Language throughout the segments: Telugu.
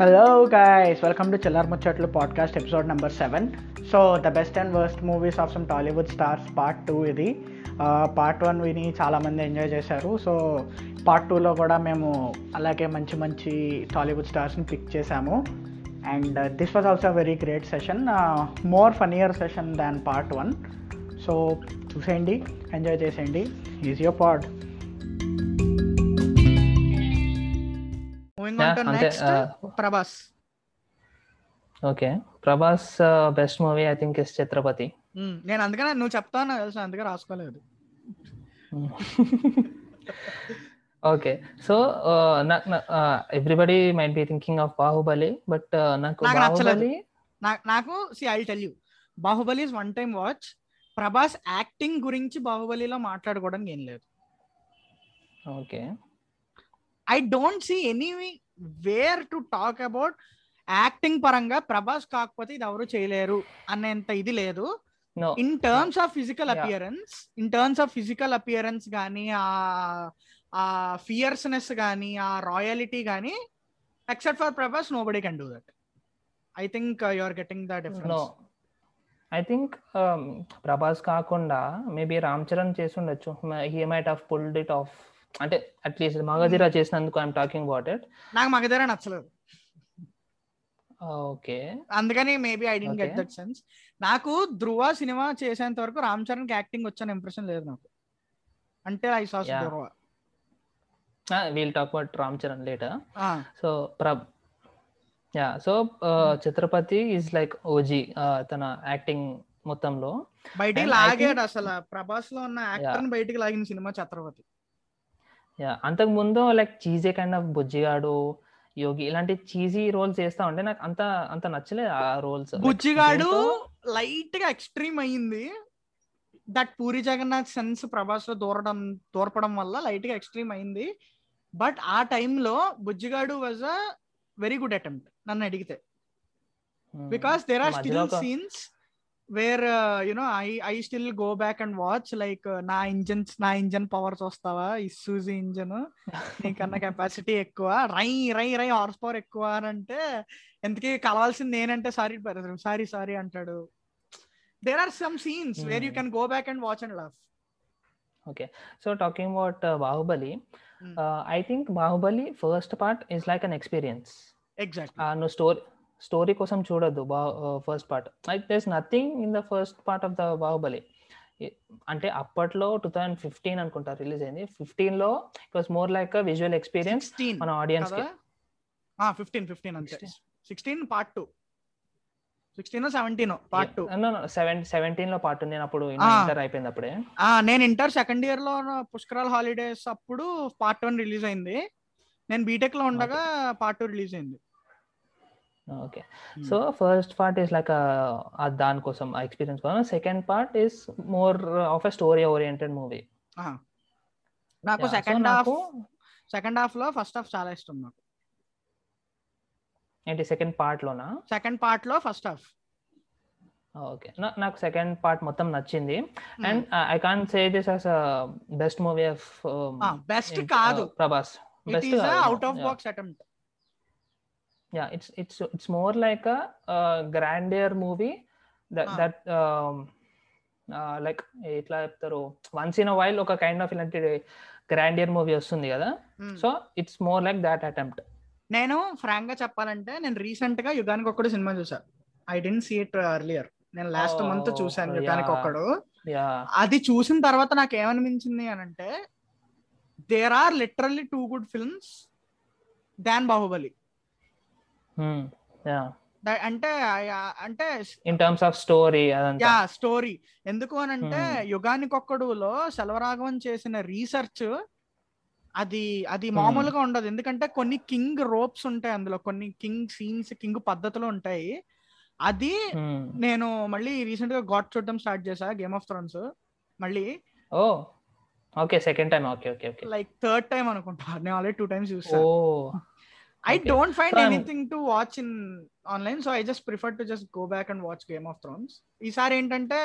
Hello guys welcome to Chillar Muchatlu podcast episode number seven so the best and worst movies of some Tollywood stars part two ఇది. పార్ట్ వన్ విని చాలామంది ఎంజాయ్ చేశారు. సో పార్ట్ టూలో కూడా మేము అలాగే మంచి మంచి టాలీవుడ్ స్టార్స్ని పిక్ చేశాము. And this was also very great session more funnier session than part one so చూసేయండి ఎంజాయ్ చేసేయండి. Is your pod next Prabhas. Okay. Prabhas best movie I think is Chhatrapati. నేను అందుకనే నువ్వు చెప్తావు తెలుసు అందుకే రాసుకోలేదు. ఓకే. సో నాకు everybody might be thinking of Baahubali but నాకు. బాహుబలి నాకు see I tell you Baahubali is one time watch Prabhas acting గురించి బాహుబలిలో మాట్లాడుకోవడానికి ఏం లేదు. Okay. I don't see any where to talk about acting పరంగా ప్రభాస్ కాకపోతే ఇది ఎవరు చేయలేరు అనేంత ఇది లేదు. In terms of physical. Appearance in terms of physical appearance కానీ ఆ ఫియర్స్నెస్ కానీ ఆ రాయలిటీ కానీ except for Prabhas nobody can do that I think you are getting the difference I think Prabhas కాకుండా మేబీ రామ్ చరణ్ చేసి ఉండొచ్చు. He might of pulled it of అంటే అట్లీస్ట్ మగధీరా చేసినందుకు ఐఎమ్ టాకింగ్ అబౌట్ ఇట్ నాకు మగధీర నచ్చలేదు. ఓకే అందుకని maybe I didn't get. That sense నాకు ధృవ సినిమా చేసేంత వరకు రామ్ చరణ్ యాక్టింగ్ వచ్చిన ఇంప్రెషన్ లేదు నాకు. అంటే I saw. Dhruva we'll talk about Ram Charan later ah, so ప్రబ్ yeah so Chatrapathi is like OG తన యాక్టింగ్ మొత్తంలో. బయటికి లాగాడు అసలు. ప్రభాస్లో ఉన్న యాక్టర్ బయటికి లాగిన సినిమా ఛత్రపతి. అంతకు ముందు like cheesy kind of Bujjigadu Yogi ఇలాంటి చీజీ రోల్స్ చేస్తా ఉంటే నాకు అంత అంత నచ్చలేదు ఆ రోల్స్ బుజ్జిగాడు లైట్గా ఎక్స్ట్రీమ్ అయ్యింది. దట్ పూరి జగన్నాథ్ సెన్స్ ప్రభాస్లో దూరడం దూరపడం వల్ల లైట్గా ఎక్స్ట్రీమ్ అయింది బట్ ఆ టైంలో Bujjigadu was a very good attempt నన్ను అడిగితే. బికాస్ దేర్ ఆర్ మధ్యలో స్టిల్ ఒక- scenes where you know I I still go back and watch like నా ఇంజన్ నా ఇంజన్ పవర్ చూస్తావా ఇస్సూజీ ఇంజన్ నీకన్నా కెపాసిటీ ఎక్కువ. రై రై రై హార్స్ పవర్ ఎక్కువ అని అంటే ఎందుకే కలవాల్సింది నేనంటే సారీ సారీ సారీ అంటాడు. There are some scenes where you. Can go back and watch and love okay so talking about Baahubali. I think Baahubali first part is like an experience exact నువ్వు స్టోరీ స్టోరీ కోసం చూడొద్దు బా first part. Like there's nothing in the first part of the Baahubali. అంటే అప్పట్లో టూ థౌజండ్ ఫిఫ్టీన్ అనుకుంటా రిలీజ్ అయింది. ఫిఫ్టీన్లో it was more like visual experience మన ఆడియన్స్కి ఫిఫ్టీన్ ఫిఫ్టీన్ అంతే. 16. Sixteen part two. Sixteen seventeen part two. Seven సెవెంటీన్లో పార్ట్ నేను అప్పుడు. ఇంటర్ అయిపోయింది అప్పుడే. నేను ఇంటర్ సెకండ్ ఇయర్లో పుష్కరాల్ హాలిడేస్ అప్పుడు పార్ట్ వన్ రిలీజ్ అయింది. నేను బీటెక్లో ఉండగా పార్ట్ టూ రిలీజ్ అయింది. Okay. So first part is like దానికోసం ఆ ఎక్స్పీరియన్స్ కోసం. Second part is more of a story oriented movie. నాకు సెకండ్ హాఫ్ సెకండ్ హాఫ్లో ఫస్ట్ హాఫ్ చాలా ఇష్టం నాకు. ఏంటి సెకండ్ పార్ట్ లోనా? సెకండ్ పార్ట్లో ఫస్ట్ హాఫ్. ఓకే. నాకు సెకండ్ పార్ట్ మొత్తం నచ్చింది. And I can say this as best movie of best కాదు. Prabhas. Best out of box attempt yeah it's it's it's more like grandeur movie that Ah. That like ఎట్లా చెప్తారు? వన్స్ ఇన్ వైల్ ఒక కైండ్ ఆఫ్ ఇలాంటి గ్రాండియర్ మూవీ వస్తుంది కదా? So it's more like that attempt నేను ఫ్రాంక్గా చెప్పాలంటే నేను రీసెంట్గా యుగానికి ఒక్కడు సినిమా చూసా. I didn't see it earlier నేను లాస్ట్ మంత్ చూసాను yeah. యుగానికి ఒక్కడు. అది చూసిన తర్వాత నాకు ఏమనిపించింది అని అంటే there are literally two good films than Baahubali yeah the- అంటే అంటే in terms of story yeah story ఎందుకు అని అంటే Hmm. యుగానికొక్కడులో సెలవరాఘవన్ చేసిన రీసెర్చ్ అది అది మామూలుగా ఉండదు. ఎందుకంటే కొన్ని కింగ్ రోప్స్ ఉంటాయి అందులో. కొన్ని కింగ్ సీన్స్ కింగ్ పద్ధతులు ఉంటాయి. అది Hmm. నేను మళ్ళీ రీసెంట్గా గాడ్ చూడడం స్టార్ట్ చేసా గేమ్ ఆఫ్ థ్రోన్స్ మళ్ళీ ఓ. Okay second time okay okay okay. Like third time అనుకుంటా. నేను ఆల్రెడీ టూ టైమ్స్ ఓ. చూసా I. Don't find I'm- anything to watch in online so I just prefer to just go back and watch Game of Thrones ఈసారి ఏంటంటే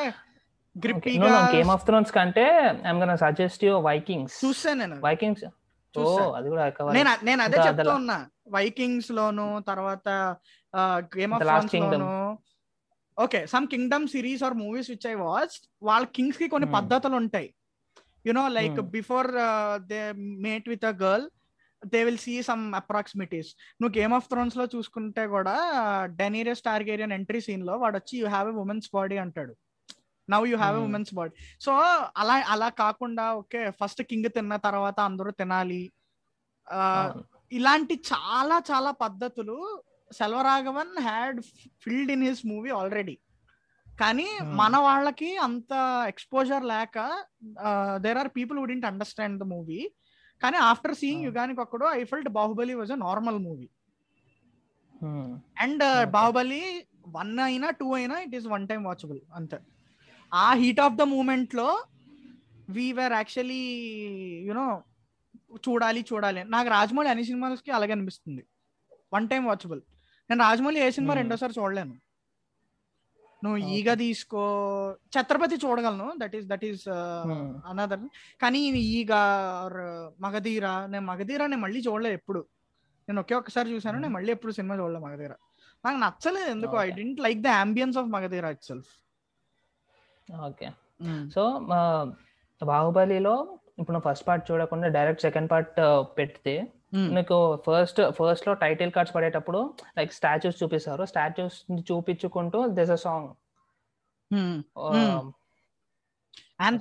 గ్రిప్పీగా గేమ్ ఆఫ్ థ్రోన్స్ కంటే I'm gonna suggest you Vikings చూసాను నేను. వైకింగ్స్ ఓ అది కూడా నేను నేను అదే చెప్తా ఉన్నా. వైకింగ్స్ లోను తర్వాత Game of Thrones Kingdom. Loan. Okay some kingdom series or movies which I watch వాళ్ళ కింగ్స్కి కొన్ని. పద్ధతులు ఉంటాయి you know like. Before they mate with a girl they will see some approximities నువ్వు గేమ్ ఆఫ్ థ్రోన్స్లో చూసుకుంటే కూడా డెనీరియస్ టార్గేరియన్ ఎంట్రీ సీన్లో వాడు వచ్చి you have a women's body అంటాడు now you have a. Women's body so అలా అలా కాకుండా ఓకే ఫస్ట్ కింగ్ తిన్న తర్వాత అందరూ తినాలి. ఇలాంటి చాలా చాలా పద్ధతులు Selvaraghavan had filled in his movie already కానీ Hmm. మన వాళ్ళకి అంత ఎక్స్పోజర్ లేక there are people wouldn't understand the movie కానీ after seeing. Yuganiki Okkadu I felt Baahubali was a normal movie. And. Baahubali one అయినా టూ అయినా it is one time watchable అంతే ఆ హీట్ ఆఫ్ ద మూమెంట్లో we were actually you know చూడాలి చూడాలి నాకు రాజమౌళి అన్ని సినిమాలకి అలాగే అనిపిస్తుంది వన్ టైం వాచబుల్ నేను రాజమౌళి ఏ సినిమా. రెండోసారి చూడలేను నువ్వు. ఈగ తీసుకో. ఛత్రపతి చూడగలను. That is that is. Another కానీ ఈగ మగధీర నేను మగధీర నేను మళ్ళీ చూడలేదు ఎప్పుడు. నేను ఒకే ఒక్కసారి చూసాను నేను మళ్ళీ ఎప్పుడు సినిమా చూడలేదు మగధీర. నాకు నచ్చలేదు ఎందుకు I. Didn't like the ambience of Magadheera itself okay so బాహుబలిలో ఇప్పుడు ఫస్ట్ పార్ట్ చూడకుండా డైరెక్ట్ సెకండ్ పార్ట్ పెడితే నీకు ఫస్ట్ ఫస్ట్లో టైటిల్ కార్డ్స్ పడేటప్పుడు లైక్ స్టాచ్యూస్ చూపిస్తారు. స్టాచ్యూస్ చూపించుకుంటూ దిస్ అ సాంగ్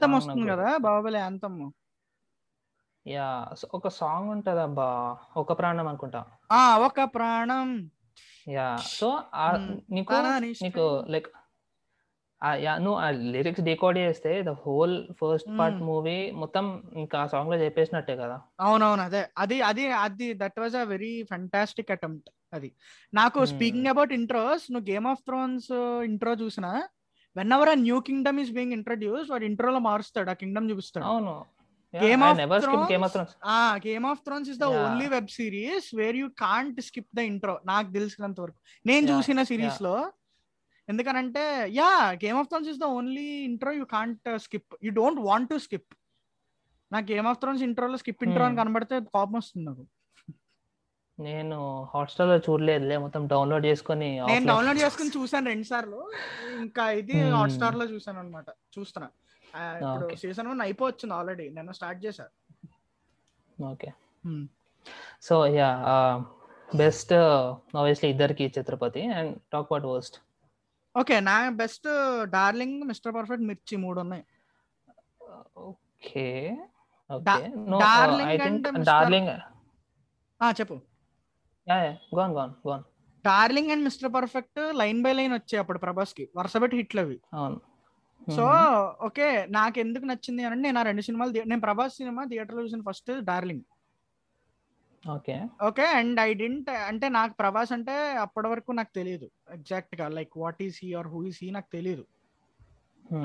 song వస్తుంది కదా బాహుబలి యాంతమ్ యా ఒక సాంగ్ ఉంటది అబ్బా ఒక ప్రాణం అనుకుంటా. ఆ ఒక ప్రాణం. Yeah so Hmm. నీకు నీకు లైక్ నువ్వు ఆ లిరిక్స్ డీకోడ్ చేస్తే the whole first part. Movie మొత్తం ఇంకా సాంగ్లో చెప్పేసినట్టే కదా అవునవును అదే అది అది అది that was a very fantastic attempt అది నాకు. స్పీకింగ్ అబౌట్ ఇంట్రోస్ నువ్వు గేమ్ ఆఫ్ థ్రోన్స్ ఇంట్రో చూసినా whenever new kingdom is being introduce వాడు ఇంట్రోలో మారుస్తాడు ఆ కింగ్డమ్ చూపిస్తాడు అవును Game of Thrones Game of Thrones is the. Only web series where you can't skip the intro నాకు తెలిసినంత వరకు నేను చూసిన సిరీస్. లో ఎందుకనంటే yeah Game of Thrones is the only intro you can't skip you don't want to skip నాకు గేమ్ ఆఫ్ థ్రోన్స్ ఇంట్రోలో స్కిప్ ఇంట్రో అని Hmm. కనబడితే కోపం వస్తుంది నాకు. నేను హాట్స్టార్లో చూడలేదులే మొత్తం డౌన్లోడ్ చేసుకొని నేను డౌన్లోడ్ చేసుకుని చూసాను రెండు సార్లు ఇంకా ఇది Hmm. హాట్ స్టార్లో చూసాను అనమాట చూస్తున్నా ఇప్పుడు. సీజన్ వన్ అయిపోవచ్చింది ఆల్రెడీ నేను స్టార్ట్ చేశా. Okay so yeah best obviously ఇద్దరికి Chatrapathi and talk about worst okay నా best Darling Mr Perfect Mirchi మూడు ఉన్నాయి ఓకే. Mr. డార్లింగ్ ఆ చెప్పు. Gone gone gone Darling and Mr Perfect line by line వచ్చాయి అప్పుడు ప్రభాస్కి వరుస పెట్టి హిట్లు అవి సో ఓకే నాకు ఎందుకు నచ్చింది అని నేను ఆ రెండు సినిమాలు నేను ప్రభాస్ సినిమా థియేటర్లో చూసిన first Darling. Okay. Okay. And I didn't అంటే నాకు ప్రభాస్ అంటే అప్పటి వరకు నాకు తెలియదు ఎగ్జాక్ట్గా like what is he or who is he నాకు తెలియదు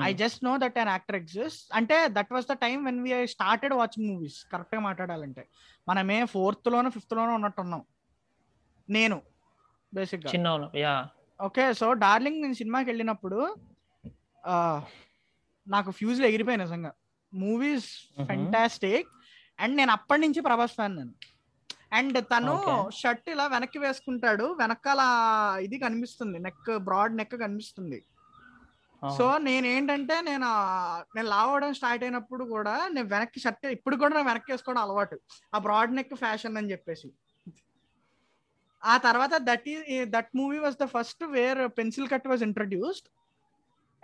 I just know that an actor exist. అంటే that was the time when we started watching movies కరెక్ట్గా మాట్లాడాలంటే. మనమే ఫోర్త్ లోనో ఫిఫ్త్ లోనో ఉన్నట్టున్నాం. నేను బేసిక్గా చిన్న యా. ఓకే. సో డార్లింగ్ నేను సినిమాకి వెళ్ళినప్పుడు నాకు ఫ్యూజ్లు ఎగిరిపోయాయి నిజంగా. మూవీస్. ఫెంటాస్టిక్. అండ్ నేను అప్పటి నుంచి ప్రభాస్ ఫ్యాన్ నేను. అండ్ తను. షర్ట్ ఇలా వెనక్కి వేసుకుంటాడు. వెనకాల ఇది కనిపిస్తుంది. నెక్ బ్రాడ్ నెక్ కనిపిస్తుంది. సో నేను ఏంటంటే నేను నేను లావడం స్టార్ట్ అయినప్పుడు కూడా నేను వెనక్కి షర్ట్ ఇప్పుడు కూడా నేను వెనక్కి వేసుకోవడం అలవాటు. ఆ బ్రాడ్ నెక్ ఫ్యాషన్ అని చెప్పేసి. ఆ తర్వాత దట్ ఈ that movie was the first where pencil cut was introduced.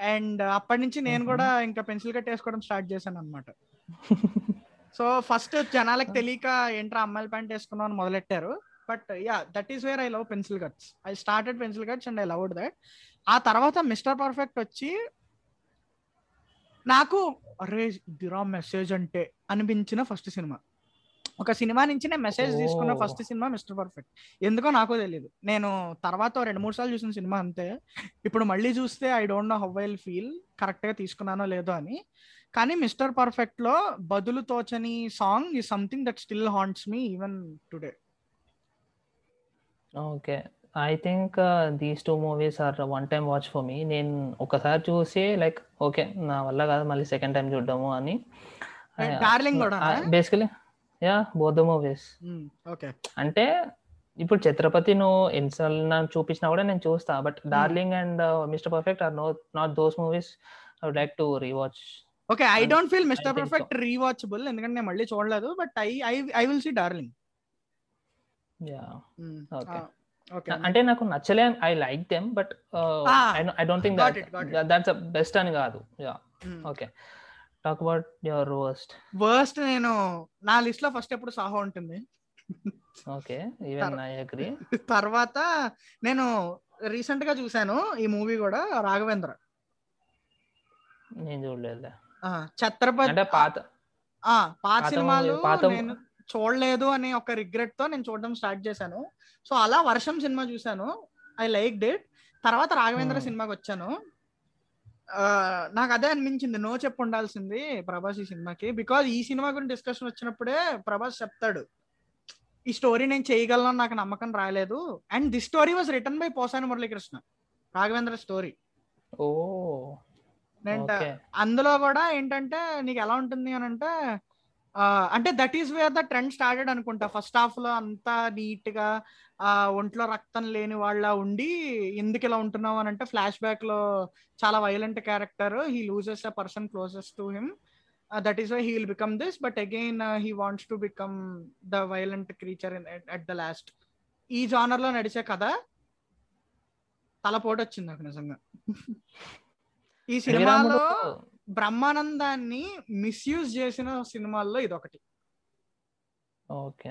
And అప్పటి నుంచి నేను. కూడా ఇంకా పెన్సిల్ కట్ వేసుకోవడం స్టార్ట్ చేశాను అనమాట సో ఫస్ట్ జనాలకు తెలియక ఏంట్రా అమ్మాయిల ప్యాంట్ వేసుకున్నాం అని మొదలెట్టారు. But yeah that is where I love pencil cuts. I started pencil cuts and I loved that. ఆ తర్వాత మిస్టర్ పర్ఫెక్ట్ వచ్చి నాకు అరే ఇదిరా మెసేజ్ అంటే అనిపించిన ఫస్ట్ సినిమా. ఒక సినిమా నుంచి నేను మెసేజ్ తీసుకున్న. ఫస్ట్ సినిమా మిస్టర్ పర్ఫెక్ట్. ఎందుకో నాకు తెలియదు నేను తర్వాత రెండు మూడు సార్లు చూసిన సినిమా అంతే. ఇప్పుడు మళ్ళీ చూస్తే I don't know how I'll feel కరెక్ట్గా తీసుకున్నానో లేదో అని. కానీ మిస్టర్ పర్ఫెక్ట్లో బదులు తోచని సాంగ్ ఈ something that still haunts me even today okay. I think these two movies are one time watch for me నేను ఒకసారి చూసి లైక్ ఓకే నా వల్ల కాదు మళ్ళీ సెకండ్ టైం చూడడము అని. కూడా basically yeah both the movies okay అంటే ఇప్పుడు ఛత్రపతి నువ్వు ఎన్నిసార్లు నాకు చూపించినా కూడా నేను చూస్తా but Darling and Mr Perfect are no not those movies I would like to rewatch okay I don't feel I Mr Perfect rewatchable ఎందుకంటే నేను మళ్ళీ చూడలేదు but I I I will see Darling అంటే నాకు నచ్చలే I like them but I don't think. That's best అని కాదు. Yeah okay talk about your worst worst నేను నా లిస్ట్లో ఫస్ట్ ఎప్పుడు సాహో ఉంటుంది. ఓకే ఈవెన్ ఐ అగ్రీ తర్వాత నేను రీసెంట్గా చూసాను ఈ మూవీ కూడా రాఘవేంద్ర నేను చూడలేదు ఛత్రపతి అంటే పాత పాత సినిమాలు నేను చూడలేదు అనే ఒక రిగ్రెట్తో నేను చూడడం స్టార్ట్ చేశాను. సో అలా వర్షం సినిమా చూశాను. ఐ లైక్ డేట్ తర్వాత రాఘవేంద్ర. సినిమాకి వచ్చాను. ఆ, నాకు అదే అనిపించింది. నో చెప్పు ఉండాల్సింది ప్రభాస్ ఈ సినిమాకి. బికాజ్ ఈ సినిమా గురించి డిస్కషన్ వచ్చినప్పుడే ప్రభాస్ చెప్తాడు. ఈ స్టోరీ నేను చేయగలను నాకు నమ్మకం రాలేదు. And this story was return by Posani Muralikrishna. Raghavendra story oh. Okay అందులో కూడా ఏంటంటే నీకు ఎలా ఉంటుంది అని అంటే అంటే that is where the trend started అనుకుంటా. ఫస్ట్ హాఫ్లో అంతా నీట్గా ఆ ఒంట్లో రక్తం లేని వాళ్ళ ఉండి ఎందుకు ఇలా ఉంటున్నావు అని అంటే ఫ్లాష్ బ్యాక్లో చాలా violent character he loses a person closest to him that is why he will become this but again he wants to become the violent creature at the last ఈ జానర్లో నడిచే కథ తలపోటు వచ్చింది నాకు నిజంగా. ఈ సినిమాలో బ్రహ్మానందాన్ని మిస్యూజ్ చేసిన సినిమాల్లో ఇది ఒకటి ఓకే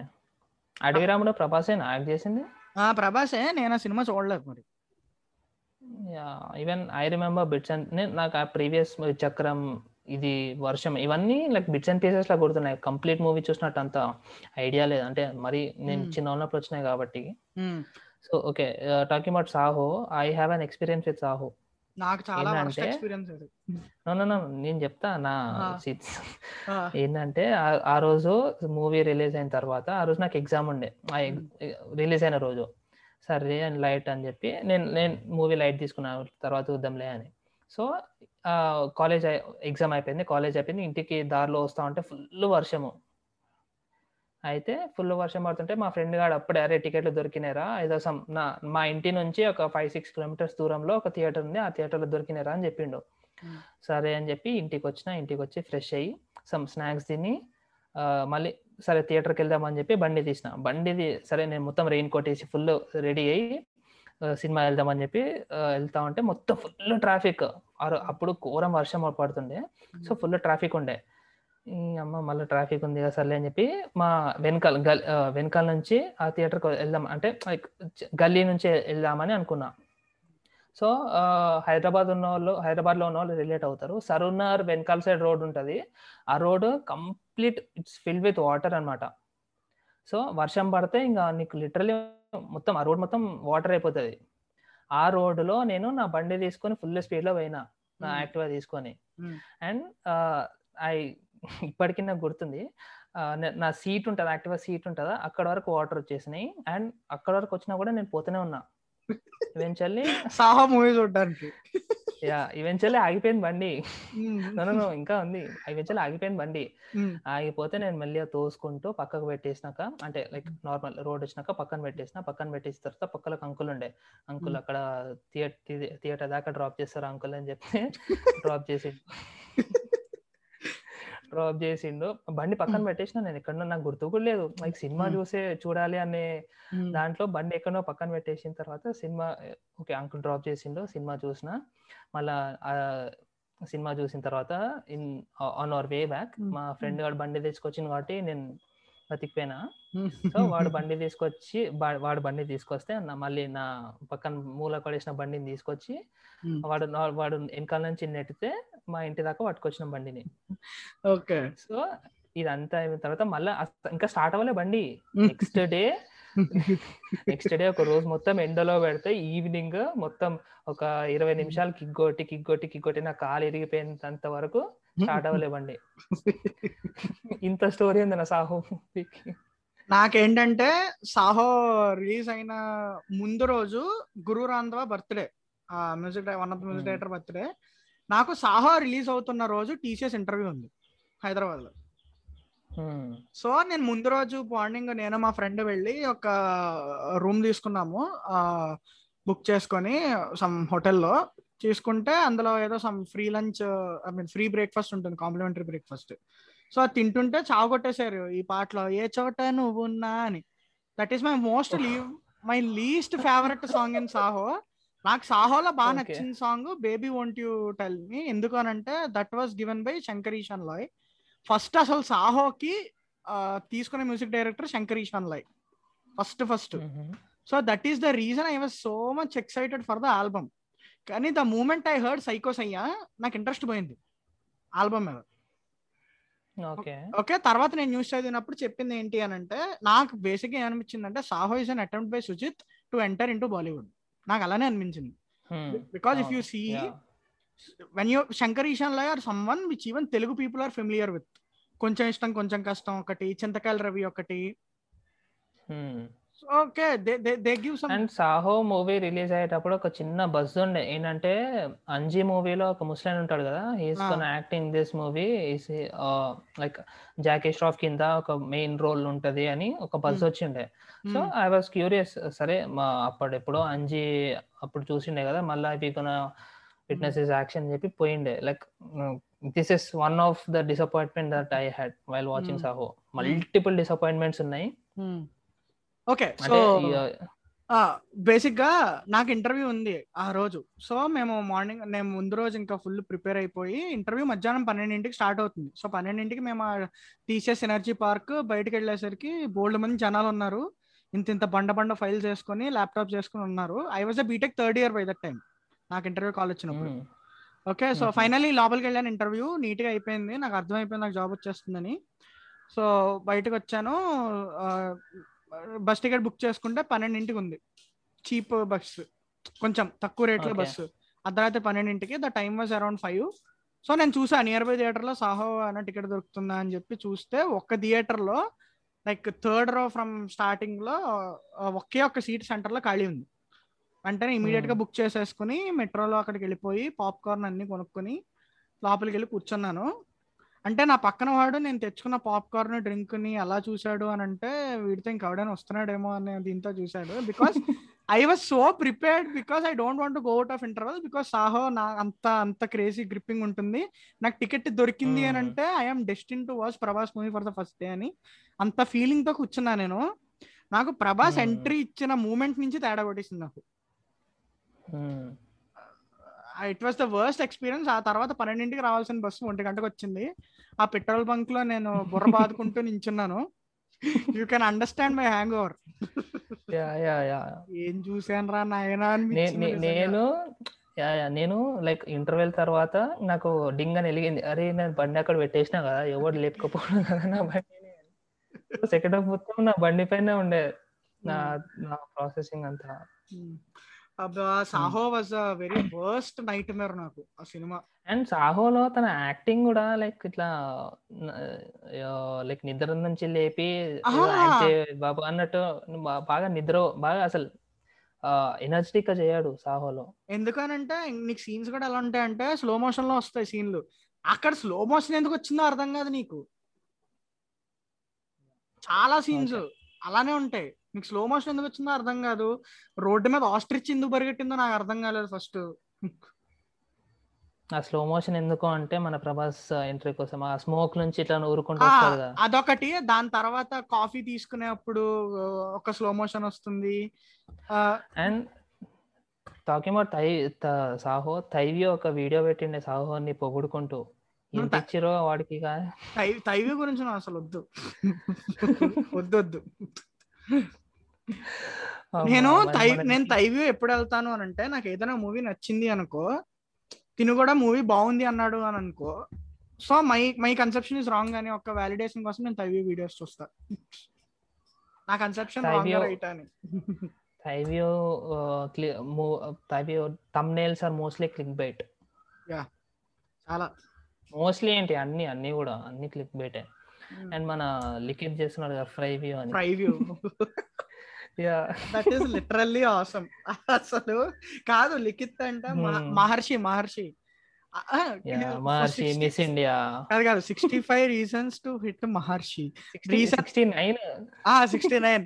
అడవిరాముడు ప్రభాసేనా యాక్ట్ చేసింది? ఆ ప్రభాసే. నేను ఆ సినిమా చూడలేదు మరి. Yeah even I remember bits and నేను నాకు ఆ ప్రీవియస్ చక్రం ఇది వర్షం ఇవన్నీ లైక్ బిట్స్ అండ్ పీసెస్ లా కొడుతున్నాయి. కంప్లీట్ మూవీ చూసినట్టు అంత ఐడియా లేదు. అంటే మరి నేను Hmm. చిన్న ఉన్నప్పుడు వచ్చినాయి కాబట్టి. So okay. Talking about Saaho I have an experience with Saaho. నాకు చాలా వర్స్ట్ ఎక్స్పీరియన్స్ నేను చెప్తా నా ఏంటంటే ఆ- రోజు మూవీ రిలీజ్ అయిన తర్వాత ఆ రోజు నాకు ఎగ్జామ్ ఉండే. ఆ రిలీజ్ అయిన రోజు. సరే అని లైట్ అని చెప్పి నేను నేను మూవీ లైట్ తీసుకున్నాను తర్వాత చూద్దాంలే అని. సో కాలేజ్ ఎగ్జామ్ అయిపోయింది కాలేజ్ అయిపోయింది ఇంటికి దారిలో వస్తా ఉంటే ఫుల్ వర్షము. అయితే ఫుల్ వర్షం పడుతుంటే మా ఫ్రెండ్ గాడు అప్పుడే అరే టికెట్లు దొరికినారా ఏదో సమ్ నా మా ఇంటి నుంచి ఒక ఫైవ్ సిక్స్ కిలోమీటర్స్ దూరంలో ఒక థియేటర్ ఉంది ఆ థియేటర్లో దొరికినారా అని చెప్పిండు. సరే అని చెప్పి ఇంటికి వచ్చిన ఇంటికి వచ్చి ఫ్రెష్ అయ్యి సమ్ స్నాక్స్ తిని మళ్ళీ సరే థియేటర్కి వెళ్దామని చెప్పి బండి తీసిన. బండిది సరే నేను మొత్తం రెయిన్ కోట్ వేసి ఫుల్ రెడీ అయ్యి సినిమా వెళ్దామని చెప్పి వెళ్తా ఉంటే మొత్తం ఫుల్ ట్రాఫిక్. అప్పుడు ఘోరం వర్షం పడుతుండే. సో ఫుల్ ట్రాఫిక్ ఉండే. అమ్మ మళ్ళీ ట్రాఫిక్ ఉంది కదా సర్లే అని చెప్పి మా వెనకాల గల్ వెనకాల నుంచి ఆ థియేటర్కి వెళ్దాం అంటే like గల్లీ నుంచి వెళ్దామని అనుకున్నా. సో హైదరాబాద్ ఉన్న వాళ్ళు హైదరాబాద్లో ఉన్న వాళ్ళు రిలేట్ అవుతారు. సరూనర్ వెనకాల సైడ్ రోడ్ ఉంటుంది. ఆ road complete it's fill with water అన్నమాట. సో వర్షం పడితే ఇంకా నీకు లిటరలీ మొత్తం ఆ రోడ్ మొత్తం వాటర్ అయిపోతుంది. ఆ రోడ్డులో నేను నా బండి తీసుకొని ఫుల్ స్పీడ్లో పోయినా నా. యాక్టివా తీసుకొని. అండ్ ఐ ఇప్పటికీ నాకు గుర్తుంది. నే- సీట్ ఉంటుంది యాక్టివా సీట్ ఉంటుందా అక్కడ వరకు వాటర్ వచ్చేసినాయి. అండ్ అక్కడ వరకు వచ్చినా కూడా నేను పోతూనే ఉన్నా. ఈవెన్చువల్లీ సాహో మూవీ చూడడానికి. యా ఈవెన్చువల్లీ ఆగిపోయింది బండి. no, ఇంకా ఉంది. ఈవెన్చువల్లీ ఆగిపోయింది బండి. ఆగిపోతే నేను మెల్లిగా తోసుకుంటూ పక్కకు పెట్టేసినాక అంటే లైక్ నార్మల్ రోడ్ వచ్చినాక పక్కన పెట్టేసిన పక్కన పెట్టేసిన తర్వాత పక్కలో అంకుల్ ఉండే. అంకుల్. అక్కడ థియేటర్ థియేటర్ దాకా డ్రాప్ చేస్తారు అంకుల్ అని చెప్తే డ్రాప్ చేసి డ్రాప్ చేసిండు బండి పక్కన. పెట్టేసిన నేను ఎక్కడో నాకు గుర్తు కూడా లేదు లైక్ సినిమా. చూసే చూడాలి అనే దాంట్లో బండి ఎక్కడో పక్కన పెట్టేసిన తర్వాత సినిమా ఓకే అంకుల్ డ్రాప్ చేసిండు సినిమా చూసిన మళ్ళా సినిమా చూసిన తర్వాత in on our way back. మా ఫ్రెండ్ వాడు బండి తీసుకొచ్చింది కాబట్టి నేను బతికిపోయినా. సో వాడు బండి తీసుకొచ్చి వాడు బండి తీసుకొస్తే మళ్ళీ నా పక్కన మూల పడేసిన బండిని తీసుకొచ్చి వాడు వాడు వెనకాల నుంచి నెట్టితే మా ఇంటి దాకా పట్టుకొచ్చిన బండిని. ఓకే. సో ఇదంతా అయిన తర్వాత మళ్ళీ ఇంకా స్టార్ట్ అవ్వలే బండి. నెక్స్ట్ డే నెక్స్ట్ డే ఒక రోజు మొత్తం ఎండలో పెడితే ఈవినింగ్ మొత్తం ఒక ఇరవై నిమిషాలు కిగ్గొట్టి కిగ్గొట్టి కిగ్గొట్టి నా కాలు ఇరిగిపోయినంత వరకు స్టార్ట్ అవ్వలే బండి ఇంత స్టోరీ ఉంది నా సాహో మూవీకి. నాకేంటంటే సాహో రిలీజ్ అయిన ముందు రోజు Guru Randhawa birthday music one of the music. Director birthday. నాకు సాహో రిలీజ్ అవుతున్న రోజు టీసీఎస్ ఇంటర్వ్యూ ఉంది హైదరాబాద్లో సో నేను ముందు రోజు మార్నింగ్ నేను మా ఫ్రెండ్ వెళ్ళి ఒక రూమ్ తీసుకున్నాము బుక్ చేసుకొని సమ్ హోటల్లో. తీసుకుంటే అందులో ఏదో some free lunch I mean free breakfast ఉంటుంది కాంప్లిమెంటరీ బ్రేక్ఫాస్ట్ సో అది తింటుంటే చావు కొట్టేశారు ఈ పాటలో ఏ చోట నువ్వు ఉన్నా అని that is my most leave my least favourite song in Saaho నాకు సాహోలో బాగా. నచ్చిన song baby won't you tell me ఎందుకు అని అంటే that was given by Shankar Ehsaan Loy first అసలు సాహోకి తీసుకునే music director Shankar Ehsaan Loy first first so that is the reason I was so much excited for the album కానీ ద మూమెంట్ ఐ హర్డ్ సైకోస్ అయ్యా నాకు ఇంట్రెస్ట్ పోయింది ఆల్బమ్ మీద. ఓకే. ఓకే తర్వాత నేను న్యూస్ చదివినప్పుడు చెప్పింది ఏంటి అని అంటే నాకు బేసిక్గా ఏమనిపించింది అంటే Saaho is an attempt by Sujeeth to enter in to Bollywood నాకు అలానే అనిపించింది. Because if you see when you Shankar Ehsaan Loy are someone which even Telugu people are familiar with కొంచెం ఇష్టం కొంచెం కష్టం ఒకటి. చింతకాయల రవి ఒకటి. Okay. They they give some and Saaho movie release అయ్యేటప్పుడు ఒక చిన్న బజ్ ఉండే. ఏంటంటే అంజీ మూవీలో ఒక ముస్లిం ఉంటాడు కదా హీస్. కొన acting this movie is like Jackie Shroff కింద ఒక మెయిన్ రోల్ ఉంటది అని ఒక బజ్ Hmm. వచ్చిండే. సో ఐ వాస్ క్యూరియస్ సరే మా అప్పుడు ఎప్పుడో అంజీ అప్పుడు చూసిండే కదా మళ్ళీ ఇవి కొన విట్నెస్ ఇస్ యాక్షన్ అని చెప్పి పోయిండే. Like this is one of the disappointment that I had while watching Hmm. Saaho. Multiple disappointments ఉన్నాయి. ఓకే సో బేసిక్గా నాకు ఇంటర్వ్యూ ఉంది ఆ రోజు. సో మేము మార్నింగ్ నేను ముందు రోజు ఇంకా ఫుల్ ప్రిపేర్ అయిపోయి ఇంటర్వ్యూ మధ్యాహ్నం పన్నెండింటికి స్టార్ట్ అవుతుంది. సో పన్నెండింటికి మేము టీసీఎస్ ఎనర్జీ పార్క్ బయటకు వెళ్ళేసరికి బోల్డ్ మంది జనాలు ఉన్నారు. ఇంత ఇంత బండ బండ ఫైల్స్ చేసుకొని ల్యాప్టాప్ చేసుకుని ఉన్నారు. I was a BTech third year by that time నాకు ఇంటర్వ్యూ కాల్ వచ్చినప్పుడు. Okay so. ఫైనల్లీ లోపలికి వెళ్ళాను ఇంటర్వ్యూ. నీట్గా అయిపోయింది. నాకు అర్థమైపోయింది. నాకు జాబ్ వచ్చేస్తుందని. సో బయటకు వచ్చాను. బస్ టికెట్ బుక్ చేసుకుంటే పన్నెండింటికి ఉంది చీప్ బస్. కొంచెం తక్కువ రేట్లో. బస్సు అర్ధరాత్రి పన్నెండింటికి the time was around five. So నేను చూసా నియర్ బై థియేటర్లో సాహో అన్న టికెట్ దొరుకుతుందా అని చెప్పి చూస్తే ఒక్క థియేటర్లో లైక్ థర్డ్ రో ఫ్రమ్ స్టార్టింగ్లో ఒకే ఒక్క సీట్ సెంటర్లో ఖాళీ ఉంది. వెంటనే ఇమీడియట్గా Hmm. బుక్ చేసేసుకుని మెట్రోలో అక్కడికి వెళ్ళిపోయి పాప్కార్న్ అన్ని కొనుక్కొని లోపలికి వెళ్ళి కూర్చున్నాను. అంటే నా పక్కన వాడు నేను తెచ్చుకున్న పాప్కార్న్ డ్రింక్ని ఎలా చూశాడు అని అంటే వీడితో ఇంకెవడైనా వస్తున్నాడేమో అనే దీంతో చూశాడు because I was so prepared because I don't want go out of interval because Saaho నా అంత అంత క్రేజీ గ్రిప్పింగ్ ఉంటుంది నాకు టికెట్ దొరికింది అని. అంటే I'm destined to watch Prabhas movie for the first day అని అంత ఫీలింగ్తో కూర్చున్నా నేను నాకు ప్రభాస్. ఎంట్రీ ఇచ్చిన మూమెంట్ నుంచి తేడా కొట్టేసింది నాకు. It was the worst experience ఆ తర్వాత పన్నెండింటికి రావాల్సిన బస్సు ఒంటి గంటకు వచ్చింది. ఆ పెట్రోల్ బంక్లో నేను బుర్ర బాదుకుంటూ నించున్నాను. You can understand my hangover. ఏం చూసాను రా నాయనా. నేను నేను లైక్ ఇంటర్వెల్ తర్వాత నాకు డింగ్ అని వెలిగింది అరే నేను బండి అక్కడ పెట్టేసినా కదా ఎవరు లేపకపోవడం కదా నా బండి. సెకండ్ హాఫ్ మొత్తం నా బండి పైన ఉండే. నా నా ప్రాసెసింగ్ అంతా. Hmm. Saaho was a very worst nightmare నాకు ఆ సినిమా. అండ్ సాహోలో తన యాక్టింగ్ కూడా లైక్ ఇట్లా లైక్ నిద్ర నుంచి లేపి బాబు అన్నట్టు బాగా నిద్ర బాగా అసలు ఎనర్జెటిక్గా చేయడు సాహోలో. ఎందుకనంటే నీకు సీన్స్ కూడా ఎలా ఉంటాయంటే స్లో మోషన్లో వస్తాయి సీన్లు. అక్కడ స్లో మోషన్ ఎందుకు వచ్చిందో అర్థం కాదు నీకు. చాలా సీన్స్ అలానే ఉంటాయి. నీకు స్లో మోషన్ ఎందుకు వచ్చిందో అర్థం కాదు. రోడ్డు మీద ఆస్ట్రిచ్ ఎందుకు పరిగెట్టిందో నాకు అర్థం కాలేదు ఫస్ట్ ఆ స్లో మోషన్ ఎందుకు అంటే మన ప్రభాస్ ఎంట్రీ కోసం. ఆ స్మోక్ నుంచి ఇట్లా ఊరుకుంటూ అదొకటి. దాని తర్వాత కాఫీ తీసుకునేప్పుడు ఒక స్లో మోషన్ వస్తుంది. అండ్ టాకింగ్ అబౌట్ తై సాహో తైవి ఒక వీడియో పెట్టిండే సాహోని పొగుడుకుంటూ. ఎంత ఇచ్చిరో వాడికి తైవి గురించి అసలు వద్దు. వద్దు వద్దు. నేను తై నేను తైవ్యూ ఎప్పుడు వెళ్తాను అని అంటే నాకు ఏదైనా మూవీ నచ్చింది అనుకో తిను కూడా మూవీ బాగుంది అన్నాడు అని అనుకో. So my my conception is wrong అని ఒక వ్యాలిడేషన్ కోసం నేను తైవ్యూ వీడియోస్ చూస్తా. నా కన్సెప్షన్ రాంగ్ Thaivio- రైట్ అని. Thyview Thyview thumbnails are mostly click bait చాలా. మోస్ట్లీ ఏంటి? అన్ని అన్ని కూడా అన్ని క్లిక్ బైటే అండ్ మన లిఖిత్ చేస్తున్నాడు కదా ఫ్రై వ్యూ అని. Preview yeah that is literally awesome అసలు కాదు లిఖిత్ అంటే Hmm. మహర్షి మహర్షి. Maharshi miss India. కాదు కాదు sixty five reasons to hit Maharshi. Sixty nine sixty nine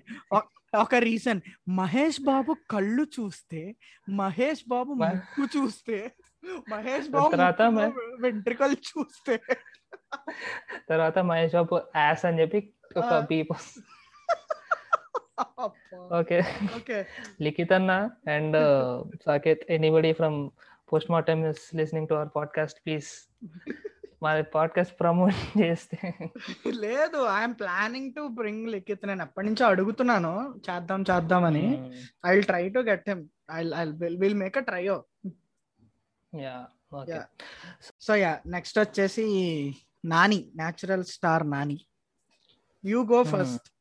ఒక రీజన్ మహేష్ బాబు కళ్ళు చూస్తే మహేష్ బాబు ముక్కు చూస్తే మహేష్ బాబు తర్వాత వెంట్రికలు చూస్తే. తర్వాత మహేష్ బాబు యాస్ అని చెప్పి ఒక. Beep okay okay. లిఖిత్ అన్న and Saketh anybody from post mortem is listening to our podcast please మా పాడ్కాస్ట్ ప్రమోట్ చేస్తే. లేదు I'm planning to bring Likhith. నేను ఎప్పటి నుంచో అడుగుతున్నాను. చేద్దాం చేద్దామని. I will try to get him I will make a trio okay. So yeah next వచ్చేసి Nani natural star Nani. You go. First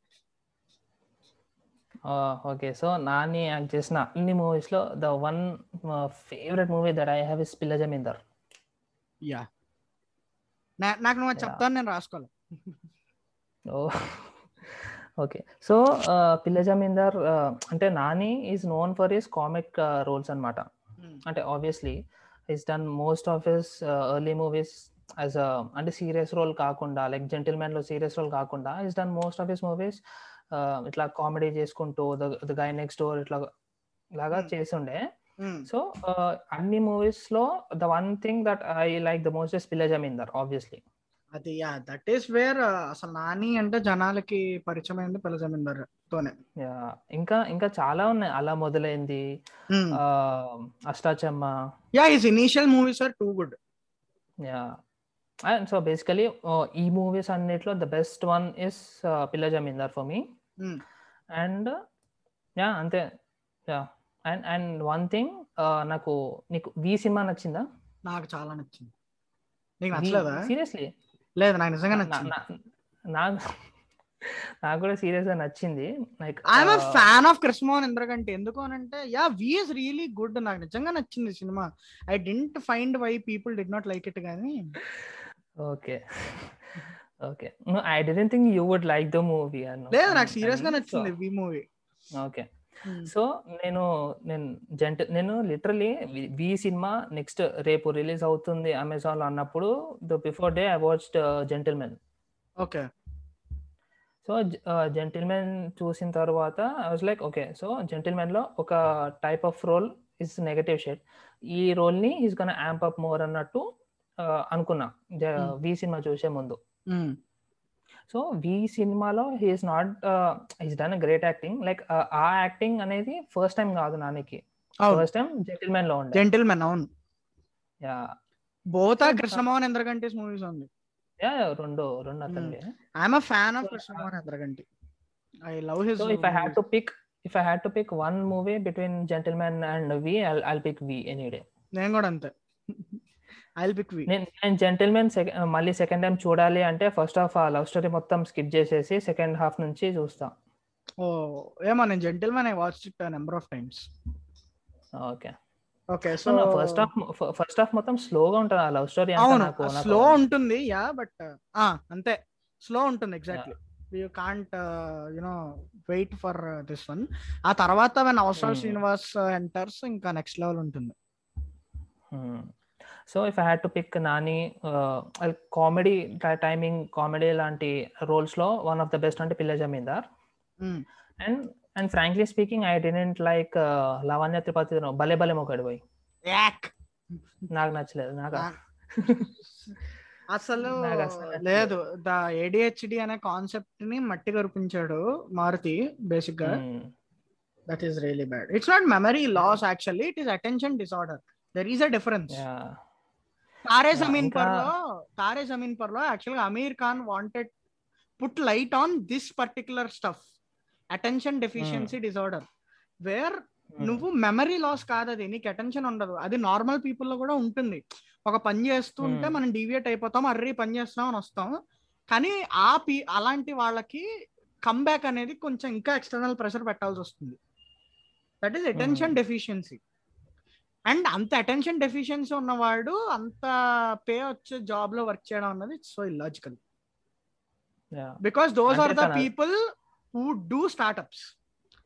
okay. So Nani act చేసిన అన్ని మూవీస్లో the one favourite movie that I have is Pilla Zamindar. Yeah. నాకు నువ్వు అది. చెప్తాను నేను రాసుకోవాలి? Oh okay. So Pilla Zamindar అంటే Nani is known for his comic roles అన్నమాట. అంటే obviously is done most of his early movies as అంటే సీరియస్ రోల్ కాకుండా లైక్ జెంటిల్మెన్లో సీరియస్ రోల్ కాకుండా is done most of his movies ఇట్లా కామెడీ చేసుకుంటూ ద గై నెక్స్ట్ డోర్ ఇట్లా లాగా Hmm. చేస్తుండే. సో అన్ని మూవీస్లో the one thing that I like the most is Pilla Zamindar obviously అది యా దట్ ఈస్ వేర్ అసలు నాని అంటే జనాలకి పరిచయం అయింది పిల్ల జమీందార్ తోనే ఇంకా ఇంకా చాలా ఉన్నాయి. అలా మొదలైంది. ఆ, Ashtachamma. Yeah his initial movies are too good yeah and so basically ఈ మూవీస్ అన్నిట్లో the best one is Pilla Zamindar for me and yeah అంతే yeah and and one thing నాకు నీకు వి సినిమా నచ్చిందా? నాకు చాలా నచ్చింది. నీకు నచ్చలేదా? సీరియస్లీ లేదు నాకు నిజంగా నచ్చింది. నాకు నాకు కూడా సీరియస్గా నచ్చింది like I'm fan of Krishnamohan Indraganti ఎందుకు అని అంటే yeah V is really good నాకు నిజంగా నచ్చింది cinema I didn't find why people did not like it కానీ. Okay. Okay. I didn't think you would like the movie లేదు నాకు సీరియస్గా నచ్చింది వి మూవీ ఓకే. సో నేను నేను జంట నేను లిటరలీ వి సినిమా నెక్స్ట్ రేపు రిలీజ్ అవుతుంది అమెజాన్లో అన్నప్పుడు the before day I watched Gentleman okay. So Gentleman చూసిన తర్వాత I was like okay so జెంటిల్మెన్లో ఒక type of role is negative shade ఈ రోల్ని is gonna amp up more అన్నట్టు uh, అనుకున్నా. వి సినిమా చూసే ముందు. సో వి సినిమాలో he's not he's done great acting like ఆ యాక్టింగ్ అనేది ఫస్ట్ టైం కాదు నానికి. ఫస్ట్ టైం జెంటిల్మెన్లో ఉండే. జెంటిల్మెన్ అవును. Yeah. Both Krishnamohan Indraganti's movies ఉంది. యా రెండు రెండు I'm a fan of Krishnamohan Indraganti I love his so if I had to pick if I had to pick one movie between Gentleman and V I'll pick V any day నేను కూడా అంతే. ఐ పిక్ వి నేను నేను జెంటిల్మెన్ మళ్ళీ సెకండ్ టైం చూడాలి అంటే ఫస్ట్ హాఫ్ ఆ లవ్ స్టోరీ మొత్తం స్కిప్ చేసేసి సెకండ్ హాఫ్ నుంచి చూస్తా. ఓ ఏమో నేను Gentleman I watch it number of times okay. Okay so first half first half మొత్తం స్లోగా ఉంటుంది ఆ లవ్ స్టోరీ అవును స్లో ఉంటుంది యా బట్ అంతే. స్లో ఉంటుంది exactly you. Can't you know wait for this one ఆ తర్వాత వెన్ అవసరం Hmm. శ్రీనివాస్ ఎంటర్స్ ఇంకా నెక్స్ట్ లెవెల్ ఉంటుంది. So if I had to pick Nani comedy timing comedy లాంటి రోల్స్లో వన్ ఆఫ్ ద బెస్ట్ అంటే Pilla Zamindar. And and frankly speaking I didn't like Lavanya Tripathi Bhale Bhale మొక్కడు పోయి. నాకు నచ్చలేదు నాకు? అసలు. లేదు. ద ఏడిహెచ్డి అనే కాన్సెప్ట్ని మట్టి కరిపించాడు మారుతి బేసిక్గా. That is really bad it's not memory loss actually it is attention disorder there is a difference. Taare Zameen పర్లో Taare Zameen పర్లో యాక్చువల్గా Aamir Khan wanted put light on this particular stuff attention deficiency disorder where. నువ్వు మెమరీ లాస్ కాదు అది నీకు అటెన్షన్ ఉండదు. అది నార్మల్ పీపుల్లో కూడా ఉంటుంది. ఒక పని చేస్తుంటే Hmm. మనం డీవియేట్ అయిపోతాం అర్రీ పని చేస్తున్నాం అని వస్తాం. కానీ ఆ పీ అలాంటి వాళ్ళకి కమ్బ్యాక్ అనేది కొంచెం ఇంకా ఎక్స్టర్నల్ ప్రెషర్ పెట్టాల్సి వస్తుంది. That is attention. Deficiency and అంత అటెన్షన్ డెఫిషియన్సీ ఉన్నవాడు అంత పే వచ్చే జాబ్లో వర్క్ చేయడం అన్నది so illogical Yeah. Because those are the people who do startups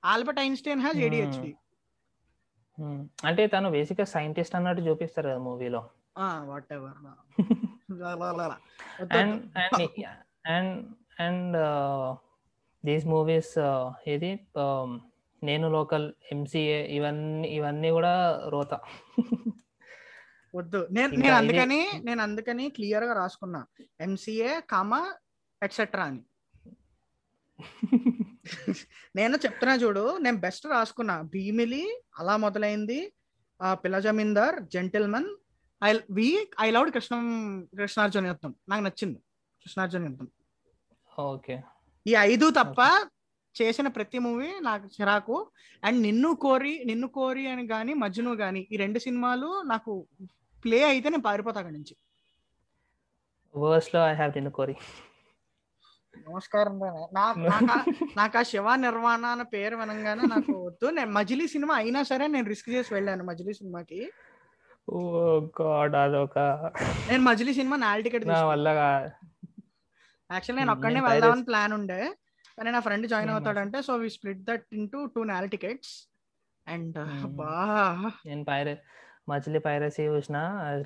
Albert Einstein has. ADHD. అంటే తను బేసిక్గా సైంటిస్ట్ అన్నట్టు చూపిస్తారు కదా మూవీలో. Whatever and and and these movies ఇది um, నేను లోకల్ ఎంసీఏ ఇవన్నీ ఇవన్నీ కూడా రోత. వద్దు. నేను నేను అందుకని నేను అందుకని క్లియర్గా రాసుకున్నా ఎంసీఏ కామా ఎట్సెట్రా అని. నేను చెప్తున్నా చూడు నేను బెస్ట్ రాసుకున్నా. భీమిలి అలా మొదలైంది. ఆ Pilla Zamindar Gentleman I V I love Krishnam Krishnarjuna Yuddham నాకు నచ్చింది. కృష్ణార్జున యుద్ధం ఓకే. ఈ ఐదు తప్ప చేసిన ప్రతి మూవీ నాకు చిరాకు. అండ్ నిన్ను కోరి నిన్ను కోరి అని గాని మజ్ను గాని ఈ రెండు సినిమాలు నాకు ప్లే అయితే నేను పారిపోతా అక్కడి నుంచి. వర్స్లో ఐ హ్యావ్ నిన్ను కోరి. నమస్కారం. నాకు నాకు ఆ- శివ నిర్వాణ అన్న పేరు వినంగానే నాకు వద్దు. నేను మజిలీ సినిమా అయినా సరే నేను రిస్క్ చేసి వెళ్ళాను మజిలీ సినిమాకి. ఓ గాడ్ అదొక నేను మజిలీ సినిమా నాల్ టికెట్ నా వల్ల కా- యాక్చువల్లీ నేను ఒక్కడనే వెళ్దామని ప్లాన్ ఉండే. కానీ నా friend join. అవుతాడంటే so we split that into two Naal tickets and. బా. నేను పైరే మచిలీ పైరసీ చూసిన.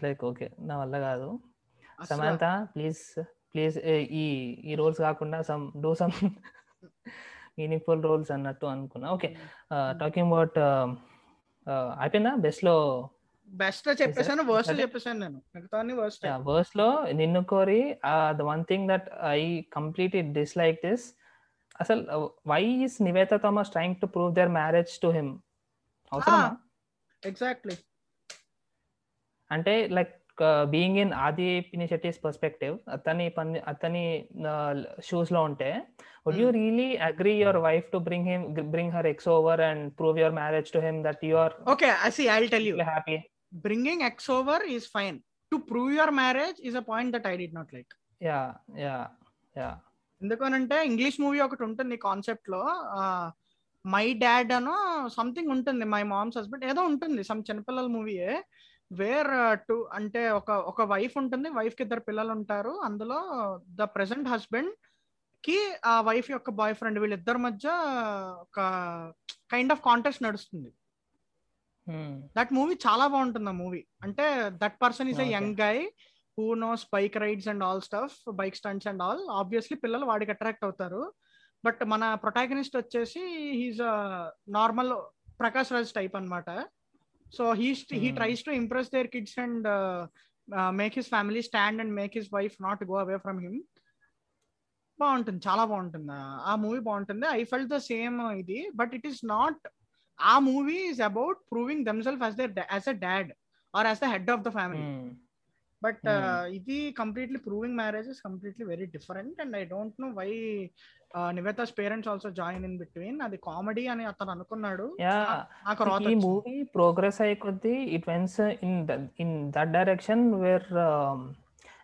లైక్ ఓకే నా వల్ల కాదు. సమాంత ప్లీజ్ ప్లీజ్ ఈ ఈ రోల్స్ కాకుండా some do some meaningful roles అన్నట్టు అనుకున్నా. ఓకే టాకింగ్ అబౌట్ అయిపోయిందా? బెస్ట్లో బెస్ట్ చెప్పేసాను వర్స్ట్. చెప్పేసాను నేను. మిగతా worst వర్స్లో Ninnu Kori the one thing that I completely dislike this అసలు why is Nivetha Thomas trying to prove their marriage to him అవసరమా? ఎగ్జాక్ట్లీ అంటే like being in Aadhi Pinisetty's perspective అతని పని అతని షూస్లో ఉంటే would you. Really agree your wife to bring him bring her ex over and prove your marriage to him that you are okay I see I tell you happy bringing ex over is fine to prove your marriage is a point that I did not like yeah yeah yeah ఎందుకనంటే ఇంగ్లీష్ మూవీ ఒకటి ఉంటుంది కాన్సెప్ట్లో మై డాడ్ అనో సంథింగ్ ఉంటుంది మై మామ్స్ హస్బెండ్ ఏదో ఉంటుంది సమ్ చిన్నపిల్లల మూవీయే. వేర్ టు అంటే ఒక ఒక వైఫ్ ఉంటుంది వైఫ్కి ఇద్దరు పిల్లలు ఉంటారు. అందులో ద ప్రెసెంట్ హస్బెండ్కి ఆ వైఫ్ యొక్క బాయ్ ఫ్రెండ్ వీళ్ళిద్దరి మధ్య ఒక కైండ్ ఆఫ్ కాంటెస్ట్ నడుస్తుంది. దట్ మూవీ చాలా బాగుంటుంది ఆ మూవీ. అంటే that person is a Okay. Young guy who knows bike rides and all stuff bike stunts and all obviously పిల్లలు వాడికి అట్రాక్ట్ అవుతారు. బట్ మన ప్రొటాగనిస్ట్ వచ్చేసి he's normal Prakash Raj type అన్నమాట. So he he. Tries to impress their kids and make his family stand and make his wife not go away from him బాగుంటుంది. చాలా బాగుంటుంది. ఆ- మూవీ బాగుంటుంది. ఐ ఫెల్ట్ ద సేమ్ ఇది. బట్ ఇట్ ఈస్ నాట్ ఆ movie is about proving themselves as as a dad or as the head of the family but. ఇది completely proving marriage is completely very different and I don't know why Nivetha's parents also join in between. అది కామెడీ అని అతను అనుకున్నాడు. ఈ మూవీ ప్రోగ్రెస్ అయ్యే కొద్దీ it wends in in that direction where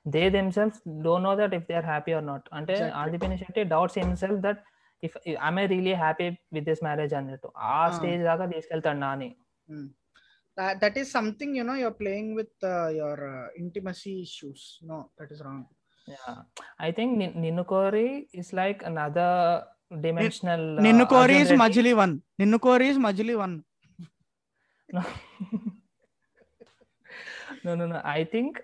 they themselves don't know that if they are happy or not. అంటే. ఆదిపిని Shetty doubts himself that if I really happy with this marriage అన్నట్టు. ఆ. స్టేజ్ దాకా తీసుకెళ్తాడు Nani. that, that is something you know you're playing with uh, your uh, intimacy issues. No that is wrong. Yeah. I think Nin- ninukori is like another dimensional Nin- ninukori uh, is majli one. Ninukori is majli one. No. no no no. I think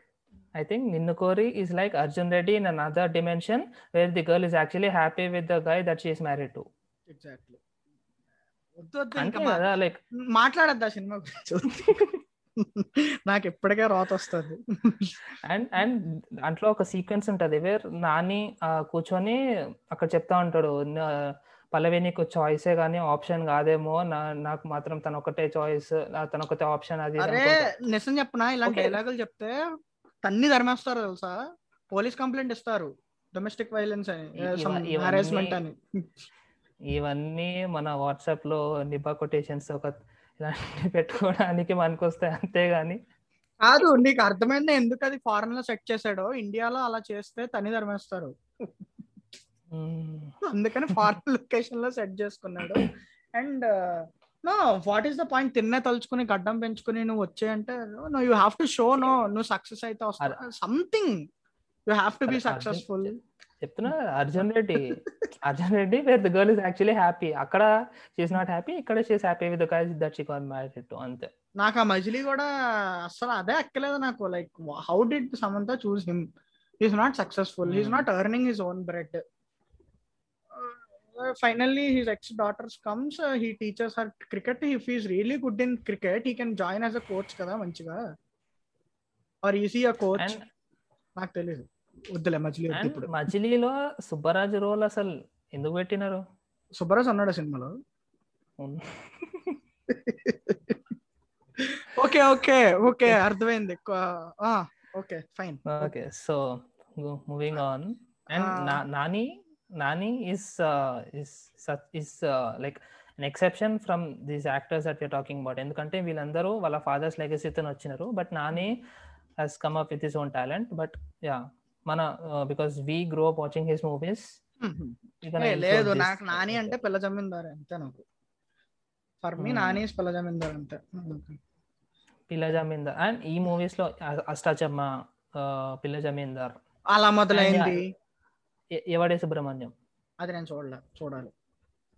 I think Ninukori is like Arjun Reddy in another dimension where the girl is actually happy with the guy that she is married to. Exactly. Like మాట్లాడద్దా సినిమా గురించి. నాకు ఇప్పటికే రాత వస్తుంది. అండ్ అండ్ దాంట్లో ఒక సీక్వెన్స్ ఉంటది వేర్ నాని కూర్చొని అక్కడ చెప్తా ఉంటాడు "నా- పల్లవి నీకు చాయిసే కానీ ఆప్షన్ కాదేమో నాకు మాత్రం తన ఒకటే చాయిస్ తన ఒకటే ఆప్షన్ అది. నిజం చెప్పనా? ఇలాంటి. డైలాగులు చెప్తే తన్ని ధర్మేస్తారు తెలుసా? పోలీస్ కంప్లైంట్ ఇస్తారు డొమెస్టిక్ వైలెన్స్ అని హారాస్మెంట్ అని. ఇవన్నీ మన వాట్సాప్లో నిబా కొటేషన్స్ ఒక ఇలాంటివి పెట్టుకోవడానికి మనకొస్తాయి అంతేగాని. కాదు నీకు అర్థమైంది ఎందుకు అది ఫారెన్లో సెట్ చేశాడో? ఇండియాలో అలా చేస్తే తని ధర్మేస్తారు. అందుకని ఫారెన్ లొకేషన్లో సెట్ చేసుకున్నాడు. And no what is the point? తిన్నే తలుచుకుని గడ్డం పెంచుకుని నువ్వు వచ్చే అంటే no you have to show no నువ్వు సక్సెస్ అయితే వస్తా. Something. You have to be successful. చెప్తున్నా Arjun Reddy Arjun Reddy where the girl is actually happy అక్కడ షీఈ్ నాట్ హ్యాపీ ఇక్కడ she's happy with guys that she can married to అంతే. నాకు ఆ మజిలీ కూడా అసలు అదే ఎక్కలేదు నాకు like how did Samantha choose him he's not successful he's. Not earning his own bread finally his ex daughters comes he teachers her cricket if is really good in cricket he can join as a coach కదా మంచిగా. ఆర్ ఈసీ అ కోచ్ నాకు తెలియదు వద్దులే మజిలీ ఇప్పుడు. మజిలీలో సుబ్బరాజు రోల్ అసలు ఎందుకు పెట్టినారు? సుబ్బరాజ్ అన్నాడు సినిమాలో? ఓకే ఓకే ఓకే అర్థమైంది. Okay fine. Okay so moving on and. Nani Nani is is is like an exception from these actors that you're talking about ఎందుకంటే వీళ్ళందరూ వాళ్ళ ఫాదర్స్ లెగసీతో వచ్చినారు. But Nani he's come up with his own talent but yeah మన because we grow up watching his movies లేదు నాకు నాని అంటే పిల్ల జమీందారు అంతే నాకు. For me. నాని పిల్ల జమీందారు అంతే. పిల్ల జమీందార్. అండ్ ఈ మూవీస్లో అష్టాచమ్మ పిల్ల జమీందార్. అలా మొదలైంది. ఎవడే సుబ్రహ్మణ్యం? అది నేను చూడలే చూడాలి.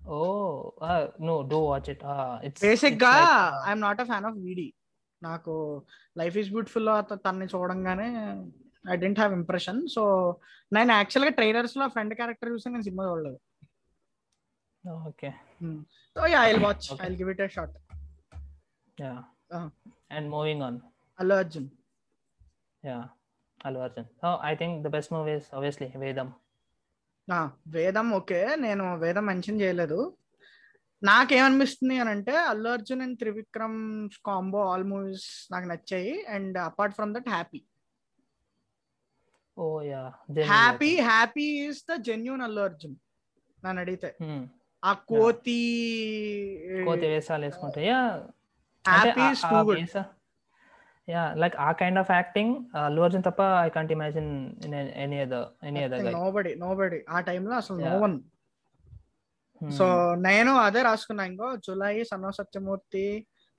ఓ no do watch it. It's బేసిక్గా I'm not a fan of వీడి నాకు లైఫ్ ఈస్ బ్యూటిఫుల్ తన్ని చూడంగానే I didn't have impression so నేను యాక్చువల్గా ట్రైలర్స్లో ఫ్రెండ్ క్యారెక్టర్ చూసి నేను సినిమా చూడలేదు. Okay so yeah I watch I give it a shot yeah. And moving on Allu Arjun yeah Allu Arjun I think the best movies obviously Vedam ఆ, వేదం ఓకే నేను వేదం మెన్షన్ చేయలేదు. నాకేమనిపిస్తుంది అని అంటే Allu Arjun and Trivikram combo all movies నాకు నచ్చాయి. And apart from that happy oh yeah happy happy is the genuine Allu Arjun నన్ను అడిగితే. ఆ కోతి కోతి వేసాలు వేసుకుంటే. Yeah happy is too good yeah like ఆ kind of acting Allu Arjun తప్ప I can't imagine any other any other nobody nobody ఆ టైంలో అసలు నో. వన్ సో నేను అదే రాసుకున్నా ఇంకో Julayi son of Satyamurthy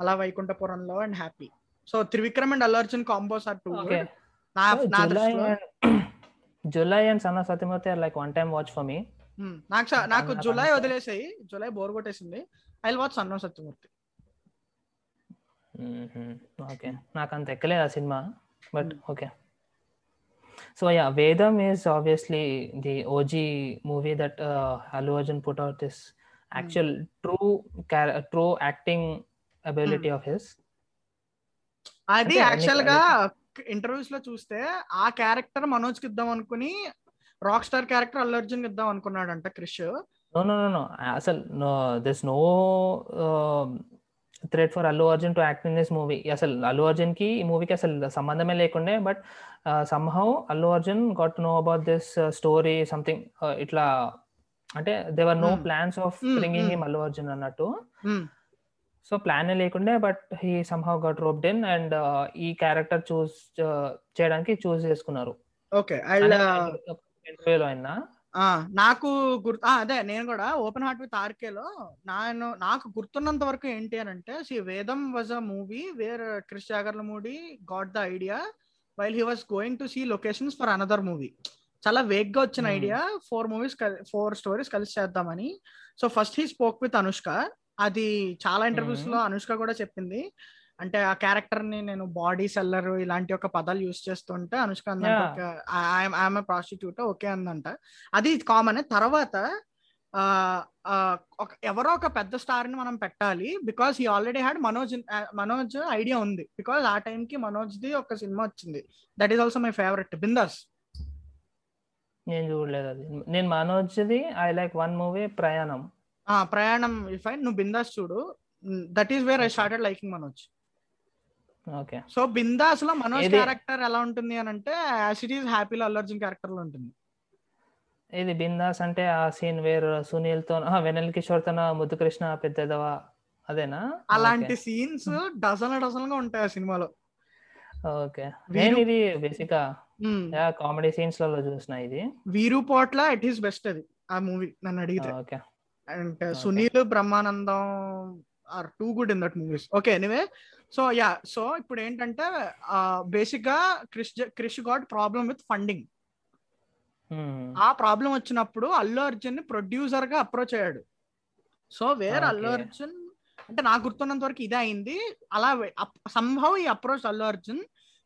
Ala Vaikunthapurramuloo and happy so Trivikram and Allu Arjun combos are two Julayi and son of Satyamurthy are like one time watch for me. నాకు నాకు జులై వదిలేసాయి. జులై బోర్ కొట్టేసింది. I watch son of Satyamurthy okay నాకు అంత ఎక్కలేదు ఆ cinema but okay. So yeah Vedam is obviously the OG movie that Allu Arjun put out this actual true true acting ability of his అది యాక్చువల్గా ఇంటర్వ్యూస్లో చూస్తే ఆ క్యారెక్టర్ మనోజ్కి ఇద్దాం అనుకుని రాక్ స్టార్ క్యారెక్టర్ అల్లు అర్జున్కి ఇద్దాం అనుకున్నాడంట Krish. No no no no అసలు no this no thread for Allu Arjun to act in this movie అసలు అల్లు అర్జున్కి ఈ మూవీకి అసలు సంబంధమే లేకుండే but somehow Allu Arjun got know about this story something ఇట్లా అంటే there were no Hmm. Plans of Hmm, bringing hmm. Him Allu Arjun అన్నట్టు. సో ప్లాన్ లేకుండే but he somehow got roped in and ఈ క్యారెక్టర్ చూస్ చేయడానికి చూస్ చేసుకున్నారు. ఓకే ఇంటర్వ్యూలో అయినా నాకు గుర్తు అదే నేను కూడా ఓపెన్ హార్ట్ విత్ ఆర్కేలో నేను నాకు గుర్తున్నంత వరకు ఏంటి అని అంటే see Vedam was a movie where Krish Jagarlamudi got the idea while he was going to see locations for another movie చాలా వేగ్గా వచ్చిన. Idea four movies four stories కలిసి చేద్దామని. So first he spoke with Anushka అది చాలా ఇంటర్వ్యూస్. లో అనుష్క కూడా చెప్పింది. అంటే ఆ క్యారెక్టర్ని నేను బాడీ సెల్లర్ ఇలాంటి ఒక పదాలు యూస్ చేస్తుంటే అనుష్క అందంట. ఆమె ప్రాస్టిట్యూట్ ఓకే అందంట. అది కామన్ తర్వాత ఎవరో ఒక పెద్ద స్టార్ని మనం పెట్టాలి because he already had Manoj Manoj idea ఉంది. బికాస్ ఆ time కి మనోజ్ ది ఒక సినిమా వచ్చింది. That is also my favourite Bindaas. నేను చూడలేదు అది. నేను మనోజ్ది I like one movie Prayanam. Prayanam fine నువ్వు బిందాస్ చూడు. That is where I started liking Manoj. Okay so బిందాస్లో Manoj character ఎలా ఉంటుంది అని అంటే ఇట్ ఈస్ హ్యాపీలో అల్లర్జున్ క్యారెక్టర్లో ఉంటుంది. ఇది బిందాస్ అంటే ఆ సీన్ వేర్ సునీల్తో ఆ, వెన్నెల కిషోర్ తన ముద్దు కృష్ణ పెద్దదవా? అదేనా? అలాంటి సీన్స్ డజన్ డజన్గా ఉంటాయి ఆ సినిమాలో. ఓకే నేను ఇది బేసిక్. కామెడీ సీన్స్లలో చూసిన ఇది. Veeru Potla it is best అది ఆ మూవీ నన్ను అడిగితే. Okay and Sunil Brahmanandam are too good in that movies. Okay anyway so yeah so ఇప్పుడు ఏంటంటే బేసిక్గా Krish Krish got problem with funding ఆ ప్రాబ్లం వచ్చినప్పుడు అల్లు అర్జున్ ప్రొడ్యూసర్గా అప్రోచ్ అయ్యాడు. So where Allu. అర్జున్ అంటే నాకు గుర్తున్నంత వరకు ఇదే అయింది. అలా సంభవ్ ఈ approach Allu Arjun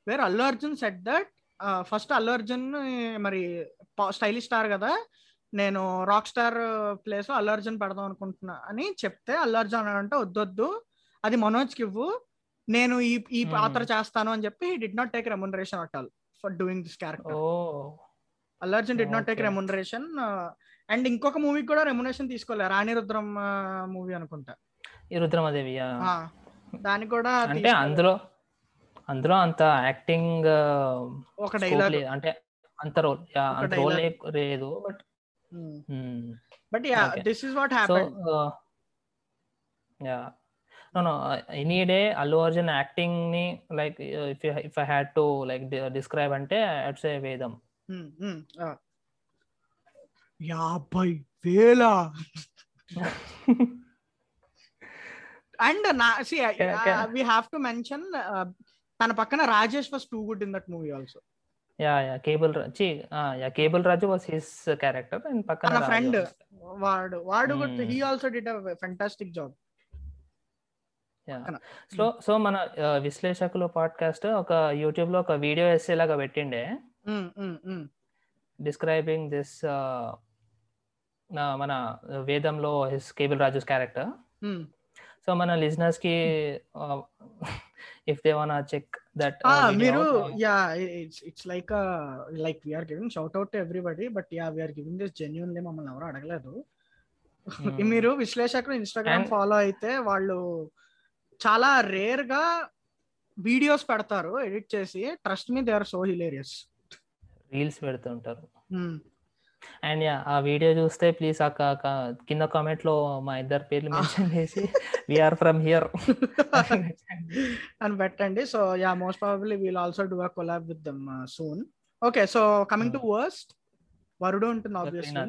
where Allu Arjun set that first Allu Arjun మరి స్టైలిష్ స్టార్ కదా నేను rock star place Allu Arjun పెడదాం అనుకుంటున్నా అని చెప్తే అల్లు అర్జున్ అంటే వద్దొద్దు అది మనోజ్కి ఇవ్వు నేను ఈ ఈ. పాత్ర చేస్తాను అని చెప్పి did not take remuneration at all for doing this character oh Allu Arjun did not take. Remuneration and ఇంకొక మూవీకి కూడా రెమ్యునరేషన్ తీసుకోలే రాణి రుద్రం మూవీ అనుకుంటా ఈ రుద్రమదేవి దానికి కూడా అంటే. అందులో అందులో అంత యాక్టింగ్ ఒక డైలాగ్ అంటే అంత రోల్ అంత రోల్. లేదు but but yeah Okay. This is what so happen yeah no no any day Allu Arjun యాక్టింగ్ని like if if I had to like describe అంటే అట్స్ ఏ వేదం యాభై వేల. అండ్ నా see we have to mention తన పక్కన Rajesh was too good in that movie also yeah yeah cable చి yeah cable Raju was his character and పక్కన రాజు ఫ్రెండ్. వాడు వాడు Hmm. He also did fantastic job Yeah. పక్కన. సో సో మన విశ్లేషకులు పాడ్కాస్ట్ ఒక యూట్యూబ్లో ఒక వీడియో ఎస్సే లాగా పెట్టిండే డిస్క్రైబింగ్ దిస్ మన వేదంలో his cable Raju's character so మన లిజనర్స్కి if they wanna check that మీరు yeah it's it's like like we're giving shout out to everybody but yeah we're giving this genuinely మమ్మల్ని ఎవరు అడగలేదు. Hmm. మీరు విశ్లేషకులు ఇన్స్టాగ్రామ్ ఫాలో అయితే వాళ్ళు చాలా రేర్గా వీడియోస్ పెడతారు ఎడిట్ చేసి trust me they are so hilarious reels పెడుతుంటారు. అండ్ ఆ వీడియో చూస్తే ప్లీజ్ ఆ కింద కామెంట్లో మా ఇద్దరు పేర్లు మెన్షన్ చేసి వీఆర్ ఫ్రమ్ హియర్ అని పెట్టండి. So yeah most probably we'll also do a collab with them soon okay so coming to worst Varudu ఉంటుంది ఆబ్వియస్లీ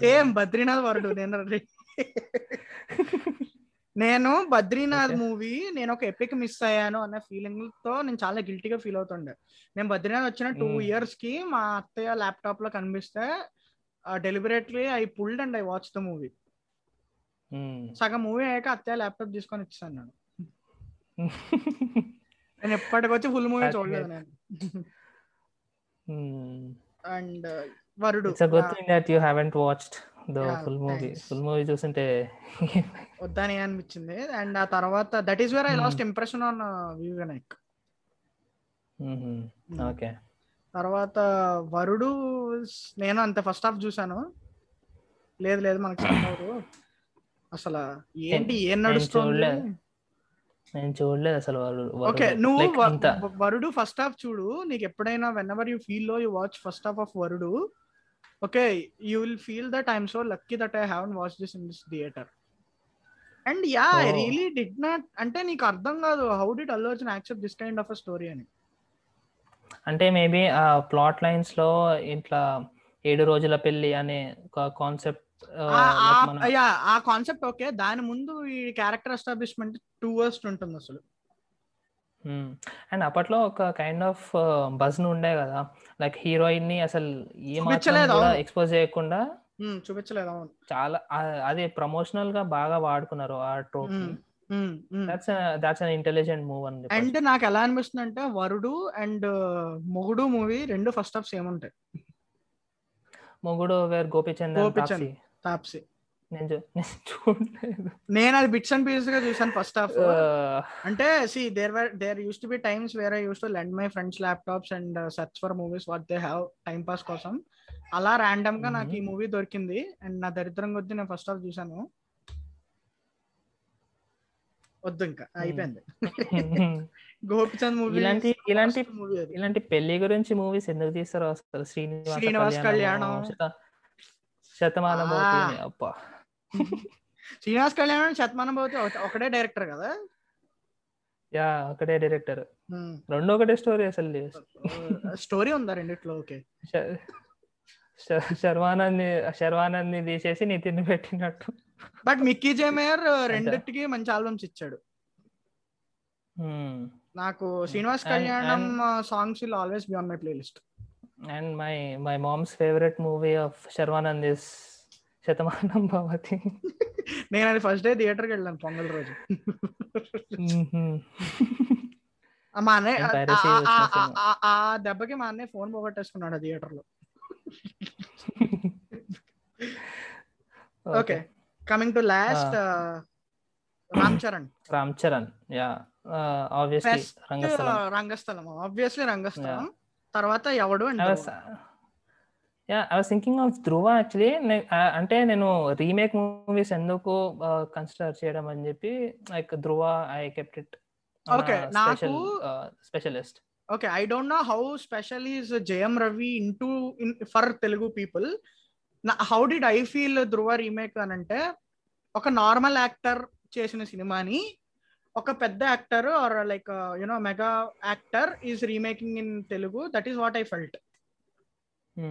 సేమ్ బద్రీనాథ్ వరుడు నేను నేను బద్రీనాథ్. మూవీ నేను ఒక ఎపిక్ మిస్ అయ్యాను అనే ఫీలింగ్తో నేను చాలా గిల్టీగా ఫీల్ అవుతుండే. నేను బద్రీనాథ్ వచ్చిన టూ. ఇయర్స్కి మా అత్తయ్య ల్యాప్టాప్లో కనిపిస్తే deliberately I pulled and I watch the movie సగం మూవీ అయ్యాక అత్తయ్య ల్యాప్టాప్ తీసుకొని ఇచ్చాను నేను నేను ఎప్పటికొచ్చి ఫుల్ మూవీ చూడలేదు. నేను. And Varudu it's a good thing that you haven't watched the full movie. Full movie చూస్తుంటే వద్దని అనిపించింది. అండ్ ఆ తర్వాత that is where I. Lost impression on V Vinayak okay తర్వాత వరుడు నేను అంత ఫస్ట్ హాఫ్ చూసాను లేదు లేదు మనకి అవ్వదు. అసలు ఏంటి ఏం నడుస్తుంది. నేను చూడలేదు అసలు వాళ్ళు ఓకే. నువ్వు వరుడు ఫస్ట్ హాఫ్ చూడు. నీకు ఎప్పుడైనా when ever you ఫీల్లో you watch first half of Varudu. Okay you will feel that I'm so lucky that I haven't watch this in this theatre and yeah I. Really did not అంటే నీకు అర్థం కాదు how did Allu Arjun accept this kind of a story అని? అంటే మేబీ ఆ ప్లాట్ లైన్స్లో ఇట్లా ఏడు రోజుల పెళ్ళి అనే కాన్సెప్ట్ యా ఆ కాన్సెప్ట్ ఓకే దాని ముందు ఈ క్యారెక్టర్ ఎస్టాబ్లిష్మెంట్ టూ వర్స్ట్ ఉంటుంది అసలు. అండ్ అప్పట్లో ఒక కైండ్ ఆఫ్ బజ్ ఉండే కదా లైక్ హీరోయిన్ని అసలు ఏ మాత్రం చూపించలేదు, కూడా అవును. ఎక్స్పోజ్ చేయకుండా చూపించలేదు అవును చాలా అది ప్రమోషనల్గా బాగా వాడుకున్నారు ఆ trope. That's that's an intelligent move అని చెప్పొచ్చు. అండ్ నాకు ఎలా అనిపిస్తుంది అంటే వరుడు అండ్ మొగుడు మూవీ రెండు ఫస్ట్ హాఫ్ సేమ్ ఉంటాయి మొగుడు వేర్ గోపిచంద్ గోపీచంద్. తాప్సీ తాప్సీ నేను చూడలేదు. నేను అది బిట్స్ అండ్ పీసెస్గా చూసాను ఫస్ట్ హాఫ్ అంటే see there were there used to be times where I used to lend my friends laptops and search for movies what they have time pass కోసం. అలా ర్యాండమ్గా నాకు ఈ మూవీ దొరికింది. అండ్ నా దరిద్రం కొద్ది నేను ఫస్ట్ హాఫ్ చూసాను వద్దు ఇంకా అయిపోయింది. గోపిచంద్ మూవీ ఇలాంటి ఇలాంటి మూవీ ఇలాంటి పెళ్ళి గురించి మూవీస్ ఎందుకు తీస్తారో అసలు? శ్రీనివాస శ్రీనివాస్ కళ్యాణం. శత- శతమానం అబ్బా. శ్రీనివాస్ కళ్యాణ్ శతమానం ఒకటే- డైరెక్టర్ కదా? యా ఒకటే డైరెక్టర్ రెండు ఒకటే స్టోరీ అసలు స్టోరీ ఉందా రెండిట్లో? ఓకే. శర్వానంద్ శర్వానంద్ని తీసేసి నితిన్ పెట్టినట్టు. బట్ మిక్కీ జేమేయర్ రెండిటికి మంచి ఆల్బమ్స్ ఇచ్చాడు. నాకు Srinivasa Kalyanam songs will always be on my playlist and my my mom's favourite movie of Sharwanand is Shatamanam Bhavati. నేను అది ఫస్ట్ డే థియేటర్కి వెళ్ళాను పొంగల్ రోజు. మా అన్నయ్య నేను ఆ- దెబ్బకి మా అన్నయ్య ఫోన్ పోగొట్టేసుకున్నాడు ఆ థియేటర్లో. Okay. Coming to last Ram Charan Ram Charan yeah obviously Rangasthalam Rangasthalam obviously Rangasthalam తర్వాత ఎవడు అంటే yeah I was thinking of Dhruva actually అంటే నేను రీమేక్ మూవీస్ ఎందుకు కన్సిడర్ చేయడం అని చెప్పి like Dhruva I kept it Okay, నాకు- specialist okay I don't know how special is Jayam Ravi in to in for Telugu people how did I feel Dhruva remake అని అంటే ఒక నార్మల్ యాక్టర్ చేసిన సినిమాని ఒక పెద్ద actor or like you know mega actor is remaking in Telugu that is what I felt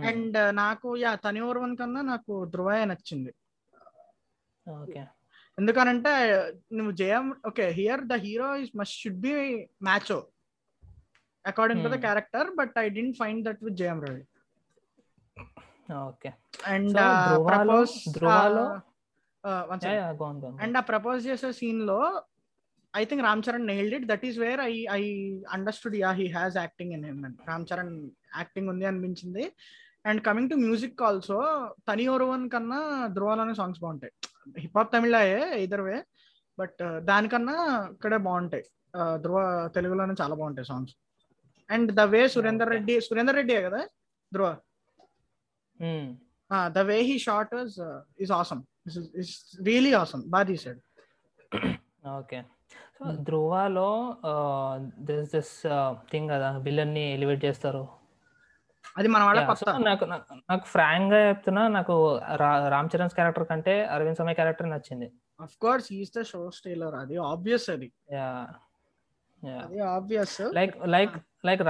and నాకు యా తనివర్వన్ కన్నా నాకు ధ్రువే నచ్చింది. ఓకే ఎందుకనంటే నువ్వు Jayam okay here the hero is must should be macho according to the Hmm. Character but I didn't find that with Jayam Ravi okay and gone and ఆ ప్రపోజ్ చేసే సీన్లో I think Ram Charan nailed it that is where I I understood yeah he has acting in him and Ram Charan acting ఉంది అనిపించింది. And coming to music also Thani Oruvan కన్నా ధ్రువలోనే సాంగ్స్ బాగుంటాయి. హిప్ హాప్ తమిళయే ఇదర్ వే బట్ దానికన్నా ఇక్కడే బాగుంటాయి. Uh, ధ్రువ తెలుగులోనే చాలా బాగుంటాయి songs and the way Surender. Reddy Surender Reddy కదా Dhruva the way he shot is awesome is really awesome బాగా తీసాడు ఓకే సో Hmm. ధ్రువలో దిస్ దిస్ థింగ్ కదా విలన్ని ఎలివేట్ చేస్తారు. అది మన వాళ్ళ నాకు నాకు- ఫ్రాంక్గా చెప్తున్నా నాకు రామ్ చరణ్ క్యారెక్టర్ కంటే అరవింద్ సమయ్ క్యారెక్టర్ నచ్చింది. Of course is the show stealer అది ఆబ్వియస్ అది. యా అది ఆబ్వియస్ లైక్ లైక్ లైక్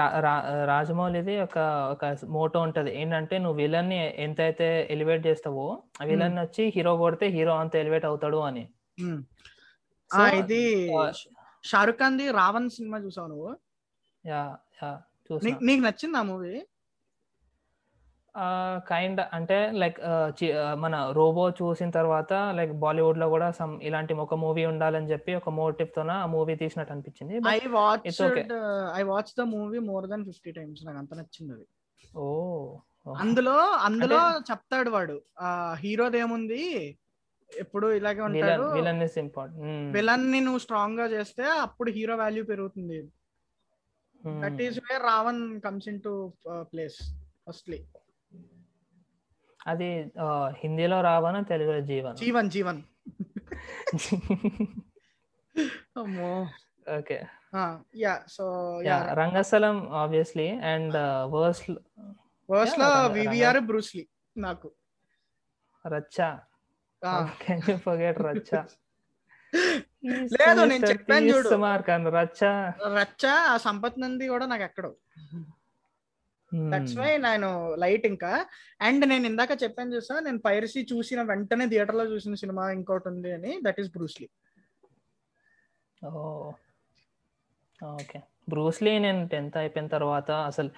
రాజమౌళిది ఒక ఒక మోటో ఉంటది. ఏంటంటే నువ్వు విలన్ని ఎంతైతే ఎలివేట్ చేస్తావో ఆ విలన్ వచ్చి హీరో కొడితే హీరో అంత ఎలివేట్ అవుతాడు అని. So, ఇది షారుఖ్ ఖాన్ ది రావణ్ సినిమా చూసావు నువ్వు? యా యా చూసా. నీకు- నచ్చింది ఆ మూవీ? కైండ్ అంటే లైక్ మన రోబో చూసిన తర్వాత లైక్ బాలీవుడ్లో కూడా సమ్ ఇలాంటి ఒక మూవీ ఉండాలని చెప్పి ఒక మోటివ్ తోన ఆ మూవీ తీసినట్టు అనిపించింది. I watch. I watch the movie more than fifty times నాకు అంత నచ్చింది అది. ఓ అందులో అందులో చెప్తాడు వాడు. హీరోది ఏముంది? ఎప్పుడు ఇలాగే విలన్ ఇంపార్టెంట్. విలన్ని నువ్వు స్ట్రాంగ్గా చేస్తే అప్పుడు హీరో వాల్యూ పెరుగుతుంది. That is where RaOne comes in to place firstly. అది హిందీలో రావణ తెలుగులో జీవన్. జీవన్ జీవన్. అమ్మో. Okay. Yeah so yeah Rangasthalam obviously and worse వర్స్లో VVR Bruce Lee నాకు. Racha. Can you forget Racha. లేదు, నేను చెప్పాను చూడు. రచ్చా. రచ్చ ఆ సంపత్ నంది కూడా నాకు ఎక్కడో. దట్స్ వై నేను లైట్ ఇంకా. అండ్ నేను ఇందాక చెప్పాను చూసా నేను పైరసీ చూసిన వెంటనే థియేటర్లో చూసిన సినిమా ఇంకోటి ఉంది అని that is Bruce Lee oh. Okay. Bruce Lee నేను టెన్త్ అయిపోయిన తర్వాత అసలు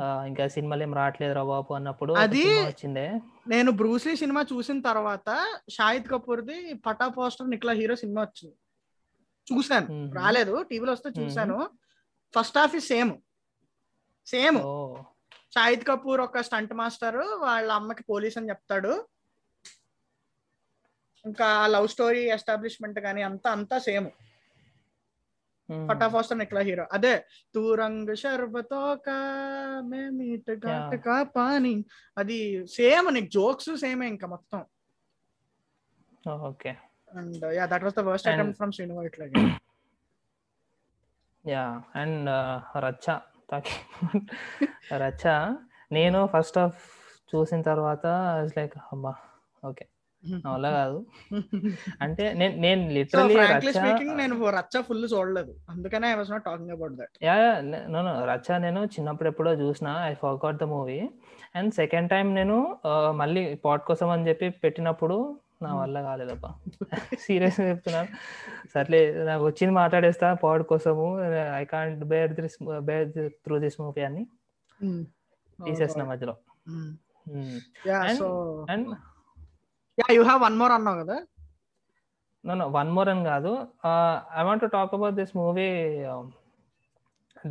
ఇంకా సినిమాలు ఏం రావట్లేదు రా బాబు అన్నప్పుడు అది- వచ్చిందే. నేను బ్రూస్లీ సినిమా చూసిన తర్వాత షాహిద్ కపూర్ది పటా పోస్టర్ నిక్లా హీరో సినిమా వచ్చింది. చూశాను. Mhm. రాలేదు. టీవీలో వస్తే చూశాను. First half is same. Same. Shahid Kapoor ఒక స్టంట్ మాస్టర్ వాళ్ళ అమ్మకి పోలీస్ అని చెప్తాడు. ఇంకా లవ్ స్టోరీ ఎస్టాబ్లిష్మెంట్ కానీ అంతా అంతా సేమ్. ఫటాఫాస్ట్ నిక్లా హీరో అదే తూ రంగ్ షర్బతో కా మే మీట్ ఘాట్ Yeah. కా పానీ అది సేమ్ నీకు జోక్స్ సేమే ఇంకా మొత్తం okay and yeah that was the worst attempt from Srinu ఇట్లాగే యా అండ్ రచ్చ రచ్చ నేను ఫస్ట్ ఆఫ్ చూసిన తర్వాత లైక్ అమ్మా ఓకే నా వల్ల కాదు. అంటే నేను నేను లిటరలీ స్పీకింగ్ నేను రచ్చ ఫుల్ చూడలేదు. అందుకనే I was not talking about that yeah no Racha నేను చిన్నప్పుడు ఎప్పుడో చూసిన I forgot the movie and second time నేను మళ్ళీ పాట్ కోసం అని చెప్పి పెట్టినప్పుడు నా వల్ల కాలేదప్ప సీరియస్ చెప్తున్నాను. సర్లే నాకు వచ్చింది మాట్లాడేస్తా పాడ్ కోసము I can't bear this bear through this movie అని తీసేసిన మధ్యలో. And yeah have one more అన్నావు కదా. నో నో వన్ మోర్ అని కాదు. I want talk about this movie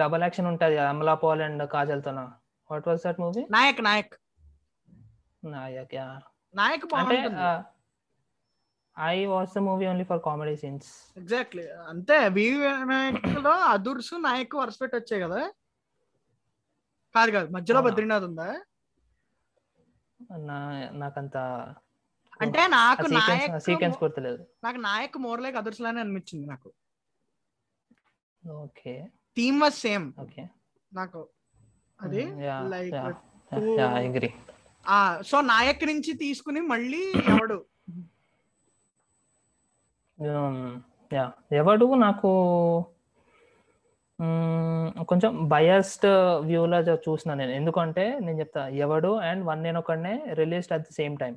double action ఉంటుంది Amala Paul and కాజల్తో what was that movie Nayak Nayak. Nayak yeah Nayak అంటే I watch the movie only for comedy scenes exactly అంతే వి లో అదుర్స్ నాయక్ వరుస పెట్టి వచ్చాయి కదా. కాదు కాదు మధ్యలో? బద్రీనాథ్ ఉందా? నా నాకంత అంటే నాకు నాయక్ సీక్వెన్స్ గుర్తులేదు. నాకు నాయక్ మోర్ లైక్ అదుర్స్ లానే అనిపించింది నాకు. Okay. Theme was same. Okay. నాకు అది two- యా. ఐ అగ్రీ ఆ సో నాయక్ నుంచి తీసుకుని మళ్ళీ ఎవడు? యా ఎవడు నాకు మ్మ్, కొంచెం బయస్డ్ వ్యూలో చూసిన నేను. ఎందుకంటే నేను చెప్తా ఎవడు అండ్ వన్ నేను ఒకనే released at the same time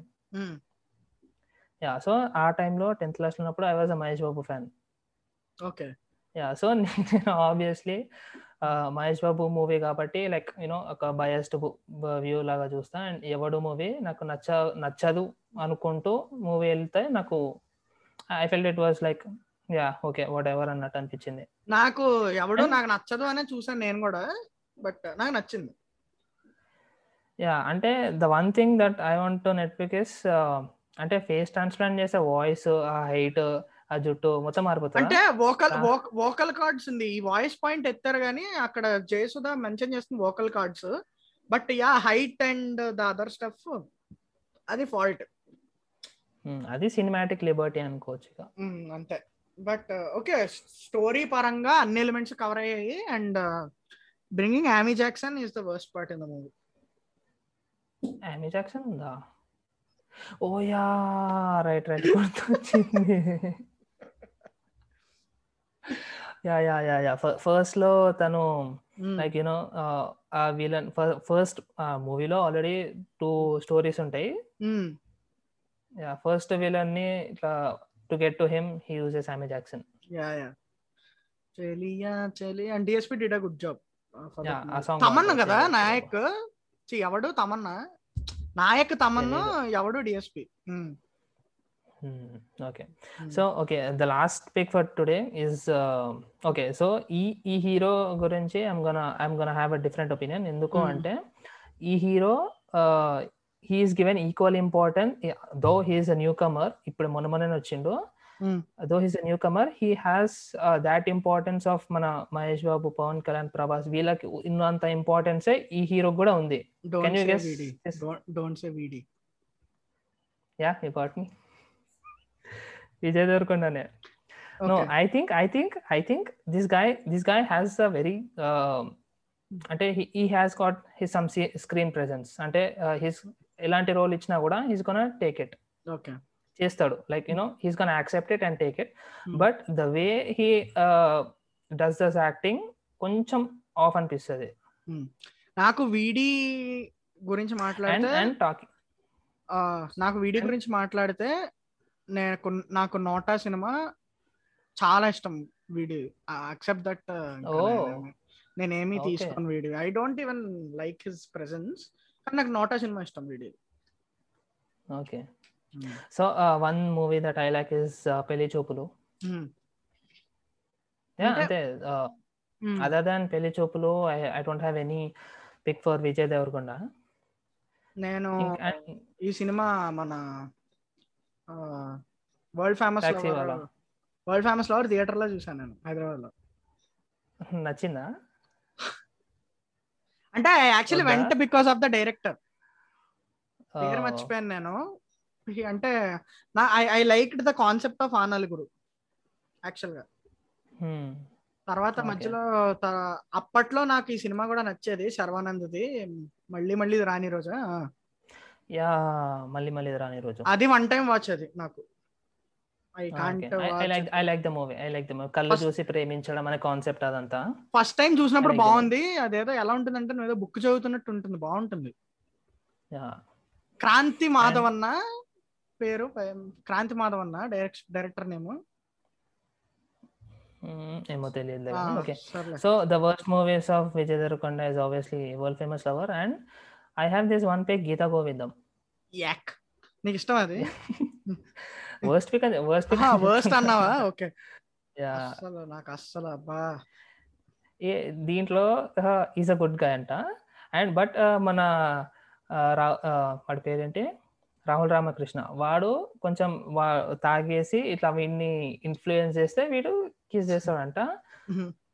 yeah so ఆ టైంలో టెన్త్ క్లాస్ ఉన్నప్పుడు I was a Mahesh Babu fan okay yeah so నేను ఆబ్వియస్లీ మహేష్ బాబు మూవీ కాబట్టి లైక్ యూనో ఒక బయస్డ్ వ్యూ లాగా చూస్తా. అండ్ ఎవడు మూవీ నాకు నచ్చ నచ్చదు అనుకుంటూ మూవీ వెళ్తే నాకు I felt it was like yeah okay whatever అన్నట్టు అనిపించింది. నాకు ఎవడు నాకు నచ్చదు అనే చూసాను నేను కూడా బట్ నాకు నచ్చింది. యా అంటే the one thing that I want to nitpick is అంటే ఫేస్ ట్రాన్స్ప్లాంట్ చేసే వాయిస్ ఆ హైట్ ఆ జుట్టు మొత్తం మారిపోతుంది? అంటే వోకల్. వోకల్ కార్డ్స్ ఉంది. ఈ వాయిస్ పాయింట్ ఎత్తారు కానీ అక్కడ జయసుధ మెన్షన్ చేస్తుంది vocal cords. But yeah height and the other stuff అది ఫాల్ట్. అది సినిమాటిక్ లిబర్టీ అనుకోవచ్చు ఇక. అంతే. బట్ ఓకే స్టోరీ పరంగా అన్ని ఎలిమెంట్స్ కవర్ అయ్యాయి and bringing Amy Jackson is the worst part in the movie. Amy Jackson ఉందా? ఓ యా రైట్ రైట్ గుర్తొచ్చింది. Yeah yeah yeah yeah. ఫస్ట్లో తను లైక్ యూనో ఆ విలన్ ఫస్ట్ మూవీలో ఆల్రెడీ టూ స్టోరీస్ ఉంటాయి. యా ఫస్ట్ విలన్ని ఇట్లా to get to him he uses Amy Jackson. Yeah yeah. Cheliya Cheli and DSP did a good job. Tamannaah. కదా Nayak? Yevadu? Tamannaah? Nayak Thaman Yevadu DSP okay. So okay the last pick for today is okay so ఈ ఈ హీరో గురించి I'm gonna I'm gonna have a different opinion. ఎందుకు. అంటే ఈ hero he's given equal important though he's a newcomer ఇప్పుడు మొన్న మొన్న వచ్చిండు. Though he's a newcomer he has that importance of మన మహేష్ బాబు పవన్ కళ్యాణ్ ప్రభాస్ వీళ్ళకి ఉన్నంత ఇంపార్టెన్స్ ఈ హీరో కూడా ఉంది. Yeah you got me Vijay దేవరకొండనే no i think i think i think this guy this guy has a very uh, అంటే he has got his some se- screen presence. అంటే హిస్ ఎలాంటి రోల్ ఇచ్చినా కూడా he's gonna take it okay చేస్తాడు. Like you know he's gonna accept it and take it Hmm. But the way he does does acting కొంచెం ఆఫ్ అనిపిస్తుంది. నాకు వీడి గురించి మాట్లాడితే అండ్ టాకింగ్ నాకు వీడియో గురించి మాట్లాడితే నేను నాకు నోటా సినిమా చాలా ఇష్టం వీడియో అక్సెప్ట్ దట్. నేనేమి. తీసుకోను video I don't even like his presence కానీ నాకు నోటా సినిమా ఇష్టం video okay so one movie that I like is Pelli Choopulu Yeah, అంటే- other than Pelli Choopulu I don't have any pick for Vijay Deverakonda నేను ఈ సినిమా మన world famous? World famous lover థియేటర్లో చూసాను నేను హైదరాబాద్లో నచ్చిందా? అంటే actually? Went because of the director పేరు Oh, మర్చిపోయాను నేను. అంటే నా I I like the concept of ఆనలుగురు యాక్చువల్గా. Hmm. తర్వాత. మధ్యలో అప్పట్లో నాకు ఈ సినిమా కూడా నచ్చేది శర్వానంద్ది మళ్ళీ మళ్ళీ రాని రోజా? యా మళ్ళీ మళ్ళీ రాని రోజు. అది వన్ టైం వాచ్ అది నాకు. I I can't like I like the movie I like the movie కళ్ళు చూసి ప్రేమించడం అనే కాన్సెప్ట్ అదంతా. ఫస్ట్ టైం చూసినప్పుడు బాగుంది. అదేదో ఎలా ఉంటుందంటే నువ్వు ఏదో బుక్ చదువుతున్నట్టు ఉంటుంది బాగుంటుంది. యా. క్రాంతి మాధవన్న పేరు క్రాంతి మాధవన్న డైరెక్ట్ డైరెక్టర్ నేమ్. ఏమో తెలియదు okay. So the worst movies of Vijay Deverakonda is obviously world famous lover and I have this one pick Geetha Govindam yuck నీకు ఇష్టం అది? వర్స్ట్ పిక్ అది వర్స్ట్ పిక్ వర్స్ట్ అన్నావా? ఓకే. యా అస్సలు నాకు అస్సలు అబ్బా. ఏ దీంట్లో ఈజ్ అ గుడ్ గాయ్ అంట. అండ్ బట్ మన వాడి పేరేంటి? రాహుల్ రామకృష్ణ. వాడు కొంచెం వా తాగేసి ఇట్లా వీడిని ఇన్ఫ్లుయెన్స్ చేస్తే వీడు కిస్ చేస్తాడంట.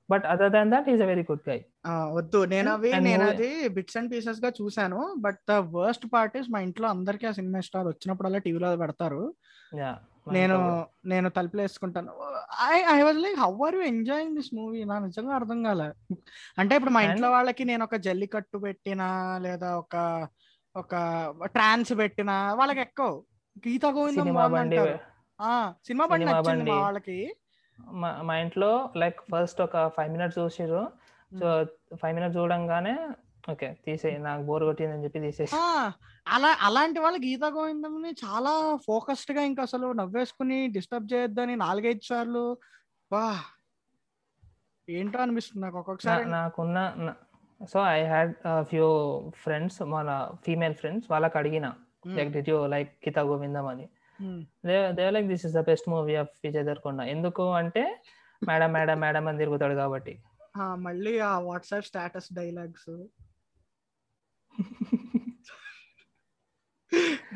But other than that is a very good guy వద్దు. నేను అవి నేను అది బిట్స్ అండ్ పీసెస్గా చూసాను but the worst part is మా ఇంట్లో అందరికీ ఆ సినిమా స్టార్ వచ్చినప్పుడల్లా టీవీలో పెడతారు. నేను నేను తలుపులు వేసుకుంటాను. I I was like how are you enjoying this movie నా నిజంగా అర్థం కాలే. అంటే ఇప్పుడు మా ఇంట్లో వాళ్ళకి నేను ఒక జల్లికట్టు పెట్టినా లేదా ఒక ఒక ట్రాన్స్ పెట్టినా వాళ్ళకి ఎక్కువ. గీతా గోవిందం సినిమా బండి నచ్చింది. వాళ్ళకి. మా ఇంట్లో లైక్ ఫస్ట్ ఒక ఫైవ్ మినిట్స్ చూసిర్రు. సో ఫైవ్ మినిట్స్ చూడంగానే ఓకే తీసేయి నాకు బోర్ కొట్టిందని చెప్పి తీసేసి అలా అలాంటి వాళ్ళు గీతా గోవిందంని చాలా ఫోకస్డ్గా ఇంకా అసలు నవ్వేసుకుని డిస్టర్బ్ చేయొద్దని నాలుగైదు సార్లు. వా ఏంటో అనిపిస్తుంది నాకు ఒక్కొక్కసారి. నాకున్న so I had few friends మన ఫీమేల్ ఫ్రెండ్స్ వాళ్ళకి అడిగిన. Like did you like Geetha Govindam అని. They like this is the best movie of Vijay Deverakonda ఎందుకు? అంటే మేడం మేడం మేడం అని తిరుగుతాడు కాబట్టి. మళ్ళీ ఆ WhatsApp status dialogues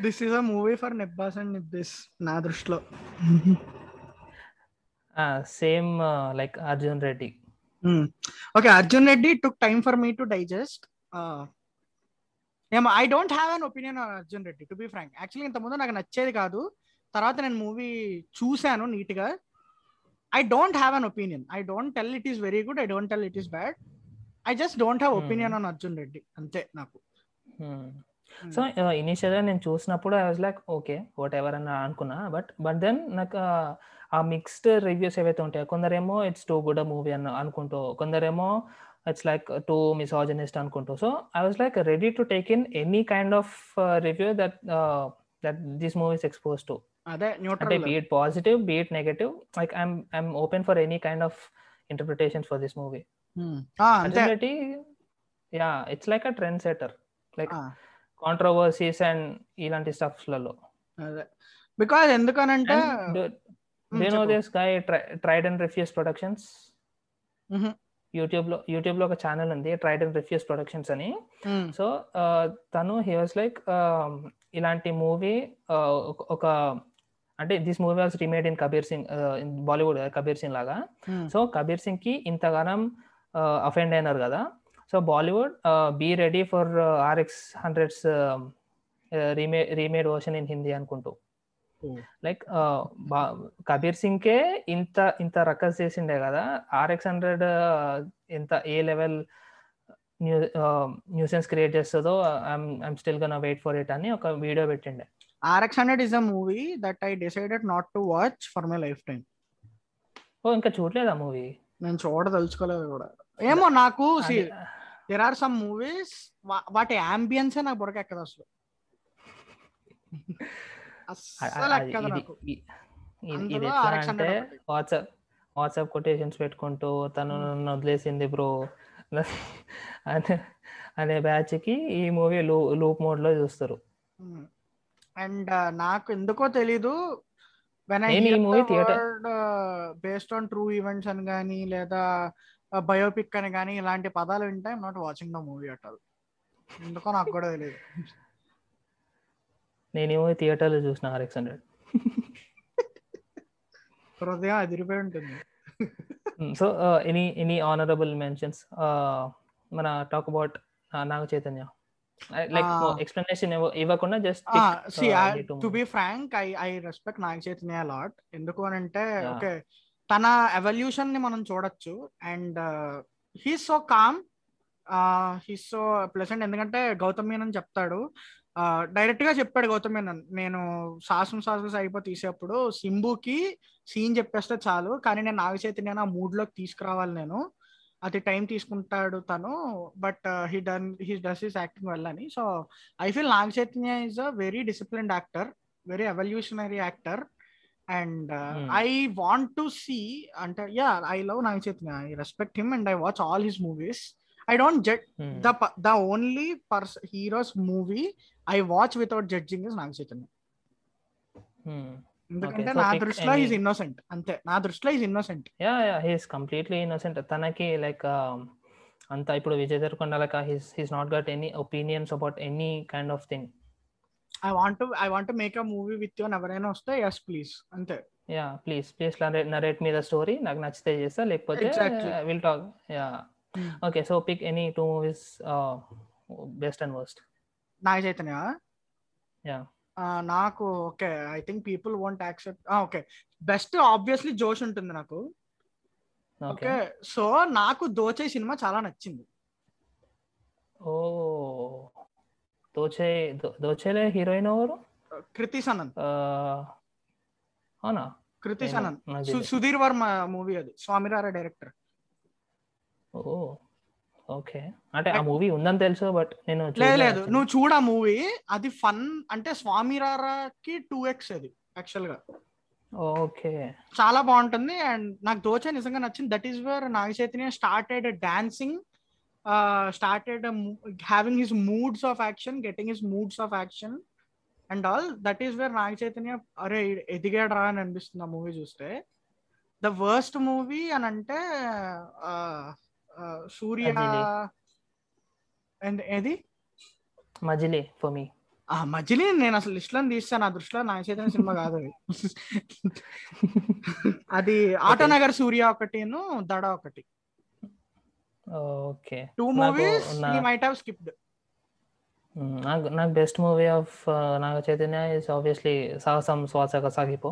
this is a movie for nibbas and nibbis నా దృష్టిలో. Same like Arjun Reddy okay Arjun Reddy took time for me to digest ఏమో I don't have an opinion on Arjun Reddy to be frank actually ఇంతకుముందు నాకు నచ్చేది కాదు. తర్వాత నేను మూవీ చూశాను నీట్గా I don't have an opinion I don't tell it is very good I don't tell it is bad I just don't have Hmm. Opinion on Arjun Reddy అంతే నాకు. సో ఇనిషియల్గా నేను చూసినప్పుడు I was like okay whatever అని అనుకున్నా. బట్ బట్ దెన్ నాకు ఆ- మిక్స్డ్ రివ్యూస్ ఏవైతే ఉంటాయో కొందరేమో ఇట్స్ టూ గుడ్ మూవీ అని అనుకుంటూ కొందరేమో ఇట్స్ లైక్ టూ మిసాజనిస్ట్ అనుకుంటూ. So I was like ready to take in any kind of review that that this movies expose to అదే అంటే be it positive be it negative like I'm I'm open for any kind of interpretation for this movie yeah it's like a trend setter like. Controversies and ఇలాంటి స్టఫ్స్లలో బికాజ్ ఎందుకనంటే they know. This guy tried and refuse productions. యూట్యూబ్లో యూట్యూబ్లో ఒక ఛానల్ ఉంది ట్రైడ్ అండ్ రిఫ్యూస్ ప్రొడక్షన్స్ అని. సో తను హీ వాస్ లైక్ ఇలాంటి మూవీ ఒక అంటే this movie was remade in Kabir Singh Bollywood Kabir Singh లాగా. సో కబీర్ సింగ్కి ఇంతగానం అఫెండ్ అయినారు కదా so Bollywood be ready for RX hundreds రీమే remade version in Hindi అనుకుంటూ. లైక్ కబీర్ సింగ్ కే ఇంత ఇంత రకస్ చేసిండే కదా. ఆర్ఎక్స్ హండ్రెడ్ ఎంత ఏ లెవెల్ న్యూ న్యూసెన్స్ క్రియేట్ చేస్తుందో I'm still gonna wait for it అని ఒక వీడియో పెట్టిండే. RX hundred is a movie that I decided not to watch for my lifetime oh ఇంకా చూడలేదా మూవీ నేను చూడదలుచుకోలేదు కూడా. ఏమో నాకు దెర్ ఆర్ సమ్ మూవీస్ వాటి అంబియన్స్ నాకు బురకెక్కదు అసలు. అస్సలు ఎక్కదు నాకు. ఇది అందులో ఎట్లా RX అంటే 100 ఒకటి. వాట్సాప్ వాట్సాప్ కొటేషన్స్ పెట్టుకుంటూ తను నన్ను వదిలేసింది బ్రో అనే అనే బ్యాచ్కి ఈ మూవీ లూ లూప్ మోడ్లో చూస్తారు. అండ్ నాకు ఎందుకో తెలీదు. వెన్ ఐ ఈ movie theatre- based on true events అని కానీ లేదా బయోపిక్ అని కానీ ఇలాంటి పదాలు వింటే not watching the movie at all ఎందుకో నాకు కూడా తెలియదు నేను ఈ మూవీ థియేటర్లో చూసిన ఆర్ఎక్స్ హండ్రెడ్ హృదయం అదిరిపోయి ఉంటుంది. So any any honourable mentions మన talk about Naga Chaitanya. Like Ah. Explanation ఇవ్వకుండా just to be frank I I respect Naga Chaitanya lot ఎందుకు అని అంటే. ఓకే తన ఎవల్యూషన్ని మనం చూడొచ్చు. And he so calm he so pleasant ఎందుకంటే గౌతమ్ మీనన్ చెప్తాడు. Uh, డైరెక్ట్గా చెప్పాడు గౌతమ్ మీనన్. నేను సాసం సాసం అయిపోయి తీసేప్పుడు సింబుకి సీన్ చెప్పేస్తే చాలు. కానీ నేను నాగ చైతన్య ఆ మూడ్లోకి తీసుకురావాలి నేను. అది టైం తీసుకుంటాడు తను. But he done he does his acting well అని. So I feel Naga Chaitanya is a very disciplined actor very evolutionary actor and. I want to see అంటే yeah I love Naga Chaitanya I respect him and I watch all his movies I don't judge. The the only purse heroes movie I watch without judging is Naga Chaitanya Hmm. ఎందుకంటే నా దృష్టిలో ఈజ్ ఇన్నోసెంట్ అంతే. నా దృష్టిలో is innocent yeah yeah he's completely innocent తనకి లైక్ అంత ఇప్పుడు Vijay Devarakonda like he's he's not got any opinions about any kind of thing I want I want make a movie with you ఎవరైనా వస్తే ఎస్ ప్లీజ్ అంతే. యా ప్లీజ్ ప్లీజ్ నరేట్ మీద స్టోరీ నాకు నచ్చితే చేస్తా లేకపోతే. Will talk yeah okay so pick any two movies best and worst Naga Chaitanya yeah నాకు okay I think people won't accept okay. Best obviously Josh ఉంటుంది నాకు. ఓకే ఓకే సో నాకు దోచే సినిమా చాలా నచ్చింది. ఓ దోచే దోచేలే హీరోయిన్ ఎవరు కృతి Uh, అవునా? కృతి నేను- సనన్ నాకు సు- తెలీదు. సుధీర్ వర్మ మూవీ అది. Swamy Ra Ra director oh okay. అంటే ఆ మూవీ ఉందని తెలుసు బట్ నేను లేదు లేదు. నువ్వు చూడ మూవీ అది ఫన్ అంటే స్వామిరారాకి టూ ఎక్స్ అది యాక్చువల్గా. ఓకే. చాలా బాగుంటుంది. అండ్ నాకు దోచే నిజంగా నచ్చింది. That is where Naga Chaitanya started dancing started having his moods of action getting his moods of action and all that is where Naga Chaitanya అరే ఎదిగాడు రా అని అనిపిస్తుంది ఆ మూవీ చూస్తే. ద వర్స్ట్ మూవీ అని అంటే ఆ, ఆ, సూర్య ఏది? Majili for me. ఆ మజిలీ నేను అసలు లిస్ట్లో తీస్తాను నా దృష్టిలో నాగ చైతన్య సినిమా కాదు అది. అది ఆటోనగర్ సూర్య ఒకటిను దడ ఒకటి. ఓకే. టూ మూవీస్ నా- మైట్ హావ్ స్కిప్డ్ నాకు నాకు best movie of Naga Chaitanya is obviously Saahasam Swaasaga Saagipo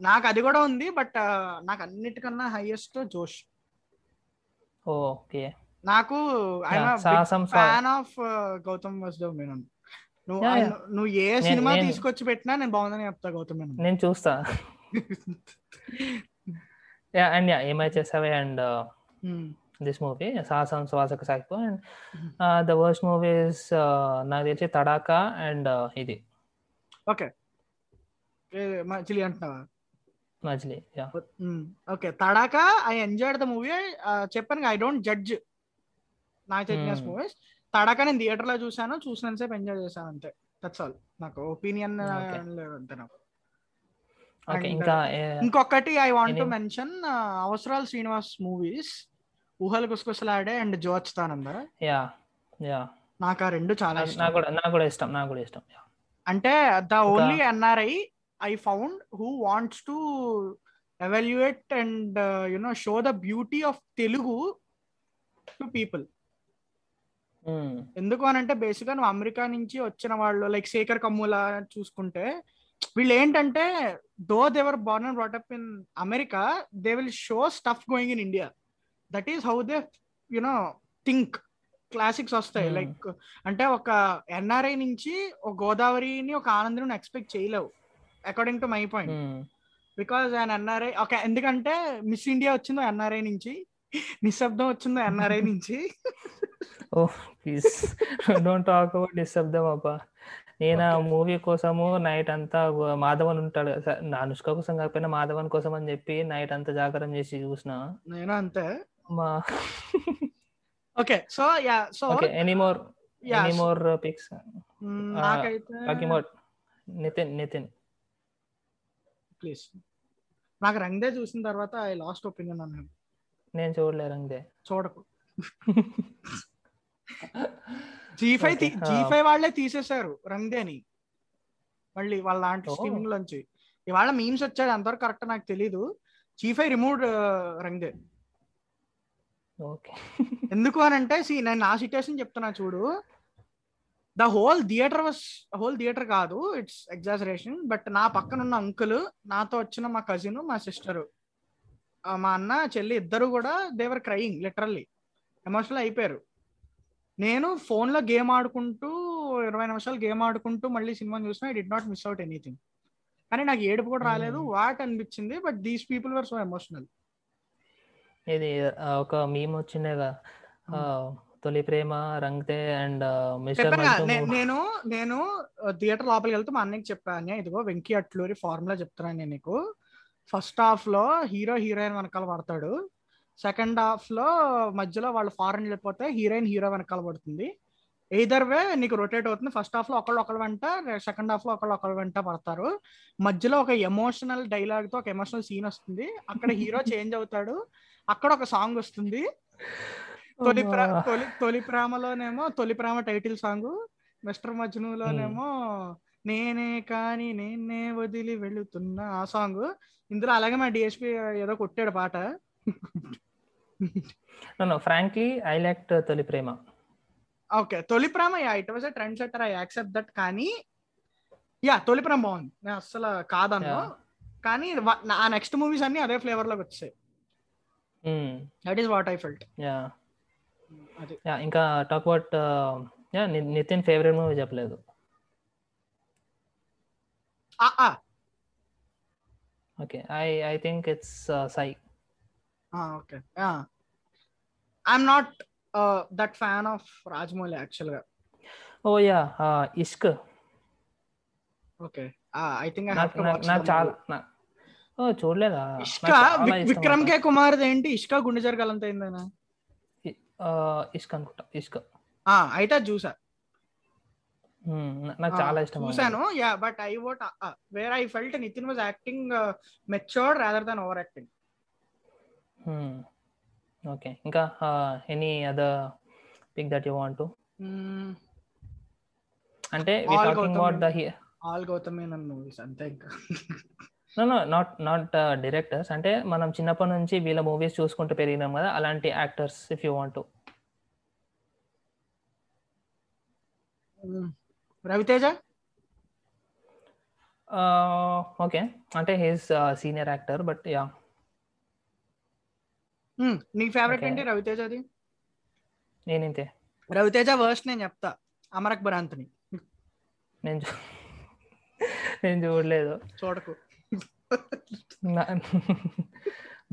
నాకు అది కూడా ఉంది బట్ నాకు అన్నిటికన్నా హైయెస్ట్ జోష్. ఓకే. నాకు సాహసం ఫ్యాన్ ఆఫ్ గౌతమ్ వసుదేవ్ మేనన్. నువ్వు ఏ సినిమా తీసుకొచ్చి పెట్టినా నేను బాగుందని చెప్తా గౌతమ్ మేనన్. నేను చూస్తా. యా అండ్ యా ఏమై చేసావే అండ్ దిస్ మూవీ సాహసం శ్వాసక సాగిపో అండ్ ద వర్స్ట్ మూవీస్ నాకు తెలిసి తడాకా అండ్ ఇది. ఓకే మజిలీ అంటున్నావా? Majili okay Tadakha I enjoyed the movie చెప్పాను ఐ డోంట్ జడ్జ్ నాకు Hmm. మూవీస్ తడాక నేను థియేటర్లో చూసాను చూసినంతసేపు ఎంజాయ్ చేశాను అంతే. దట్స్ ఆల్ నాకు ఒపీనియన్ Okay. లేదు అంతే నాకు. ఇంకా ఇంకొకటి I want to mention Avasarala Srinivas movies Oohalu Gusagusalade and జోచ్తానంద yeah yeah. నాకు ఆ రెండు చాలా నాకు ఇష్టం. కూడా నాకు కూడా ఇష్టం నాకు కూడా ఇష్టం. అంటే the only NRI I found who wants to evaluate and you know show the beauty of Telugu to people. ఎందుకు అని అంటే బేసిక్గా నువ్వు అమెరికా నుంచి వచ్చిన వాళ్ళు లైక్ శేఖర్ కమ్ముల చూసుకుంటే వీళ్ళు ఏంటంటే though they were born and brought up in America they will show stuff going in India that is how they you know think classics వస్తాయి. Hmm. లైక్ అంటే ఒక ఎన్ఆర్ఐ నుంచి ఒక గోదావరిని ఒక ఆనందం ఎక్స్పెక్ట్ చేయలేవు. According to my point Hmm. Because ఆయన ఎన్ఆర్ఐ ఓకే ఎందుకంటే మిస్ ఇండియా వచ్చిందో ఎన్ఆర్ఐ నుంచి నిశ్శబ్దం వచ్చిందో ఎన్ఆర్ఐ నుంచి. ఓ please don't talk about Nishabdham అబ్బా. నేను ఆ మూవీ కోసము నైట్ అంతా మాధవన్ ఉంటాడు అనుష్క కోసం కాకపోయినా మాధవన్ కోసం అని చెప్పి నైట్ అంతా జాగరం చేసి చూసిన. నేను అంతే. Okay so yeah so okay any more Yeah, any so- more picks నాకైతే talking about Nithin Nithin please నాకు రంగ్దే చూసిన తర్వాత ఐ లాస్ట్ ఒపీనియన్ అన్నాను నేను చూడలేరు అంతే చూడకు. జీ ఫైవ్ జీ ఫైవ్ వాళ్ళే తీసేశారు రంగ్దేని మళ్ళీ వాళ్ళ Oh. స్ట్రీమింగ్ లోంచి. ఇవాళ మీమ్స్ వచ్చాడు అంతవరకు కరెక్ట్ నాకు తెలీదు. జీ ఫైవ్ రిమూవ్డ్ రంగ్దే ఎందుకు అని అంటే see, నేను నా సిచ్యువేషన్ చెప్తున్నా చూడు. The whole theatre was whole theatre కాదు ఇట్స్ ఎగ్జాజరేషన్ బట్ నా పక్కన ఉన్న అంకుల్ నాతో వచ్చిన మా కజిన్ మా సిస్టర్ మా అన్న చెల్లి ఇద్దరు కూడా దేవర్ క్రయింగ్ లిటరల్లీ ఎమోషనల్ అయిపోయారు. నేను phone లో గేమ్ ఆడుకుంటూ ఇరవై నిమిషాలు గేమ్ ఆడుకుంటూ మళ్ళీ సినిమా చూసిన I did not miss out anything కానీ నాకు ఏడుపు కూడా రాలేదు. Hmm. వాట్ అనిపించింది but these people were so emotional ఇది ఒక మీమ్ వచ్చిండేగా తొలి ప్రేమ రంగ్తే అండ్ మిస్టర్ నేను నేను థియేటర్ లోపలికి వెళ్తే మా అన్నయ్యకి చెప్పాను ఇదిగో వెంకీ అట్లూరి ఫార్ములా చెప్తున్నాను నేను నీకు. ఫస్ట్ హాఫ్లో హీరో హీరోయిన్ వెనకాల పడతాడు. సెకండ్ హాఫ్లో మధ్యలో వాళ్ళు ఫారెన్ వెళ్ళిపోతే హీరోయిన్ హీరో వెనకాల పడుతుంది. ఎయిదర్ వే నీకు రొటేట్ అవుతుంది. ఫస్ట్ హాఫ్లో ఒకళ్ళు ఒకళ్ళ వెంట సెకండ్ హాఫ్లో ఒకళ్ళు ఒకళ్ళ వెంట పడతారు. మధ్యలో ఒక ఎమోషనల్ డైలాగ్తో ఒక ఎమోషనల్ సీన్ వస్తుంది. అక్కడ హీరో చేంజ్ అవుతాడు. అక్కడ ఒక సాంగ్ వస్తుంది. తొలి తొలి Tholi ప్రేమలోనేమో Tholi Prema title song. Mister మజ్నులోనేమో నేనే కాని నేనే వదిలి వెళుతున్నా ఆ సాంగ్. ఇందులో అలాగే మా డిఎస్పి ఏదో కొట్టాడు పాట. Frankly I like Tholi Prema. Okay Tholi Prema yeah it was trendsetter I accept that కానీ యా తొలి ప్రేమ బాగుంది. నేను అస్సలు కాదన్ను. కానీ నా నెక్స్ట్ మూవీస్ అన్ని అదే ఫ్లేవర్లోకి వచ్చాయి. That is what I felt yeah yeah ఇంకా talk about yeah Nithin favourite movie చెప్పలేదు. ఆ, okay I I think it's Sye okay. I'm not that fan of Rajamouli యాక్చువల్గా. ఓ yeah Ishq okay I think నాకు చాలా చూడలేదా? ఇష్క విక్రమ్. కే కుమార్ ఏంటి? ఇష్క గుండె జరగాలంత అయిందనా ఇష్క్ అనుకుంటా ఇష్క్. అయితే చూసా. నాకు చాలా ఇష్టం చూసాను. Yeah but I vote where I felt Nithin was acting matured rather than overacting. Okay. ఇంకా any other pick that you want to? అంటే we talking about the all Gautham movies అంతే ఇంకా. నో నాట్ నాట్ డైరెక్టర్స్ అంటే మనం చిన్నప్పటి నుంచి వీళ్ళ మూవీస్ చూసుకుంటూ పెరిగినాం కదా అలాంటి actors if you want. Ravi Teja? Okay అంటే he's senior actor but yeah. నీ ఫేవరెట్. ఏంటి రవితేజ అది నేనింతే. రవితేజ వర్స్ట్ నేను చెప్తా. అమర్ అక్బర్ అంతని నేను నేను చూడలేదు. చూడకు.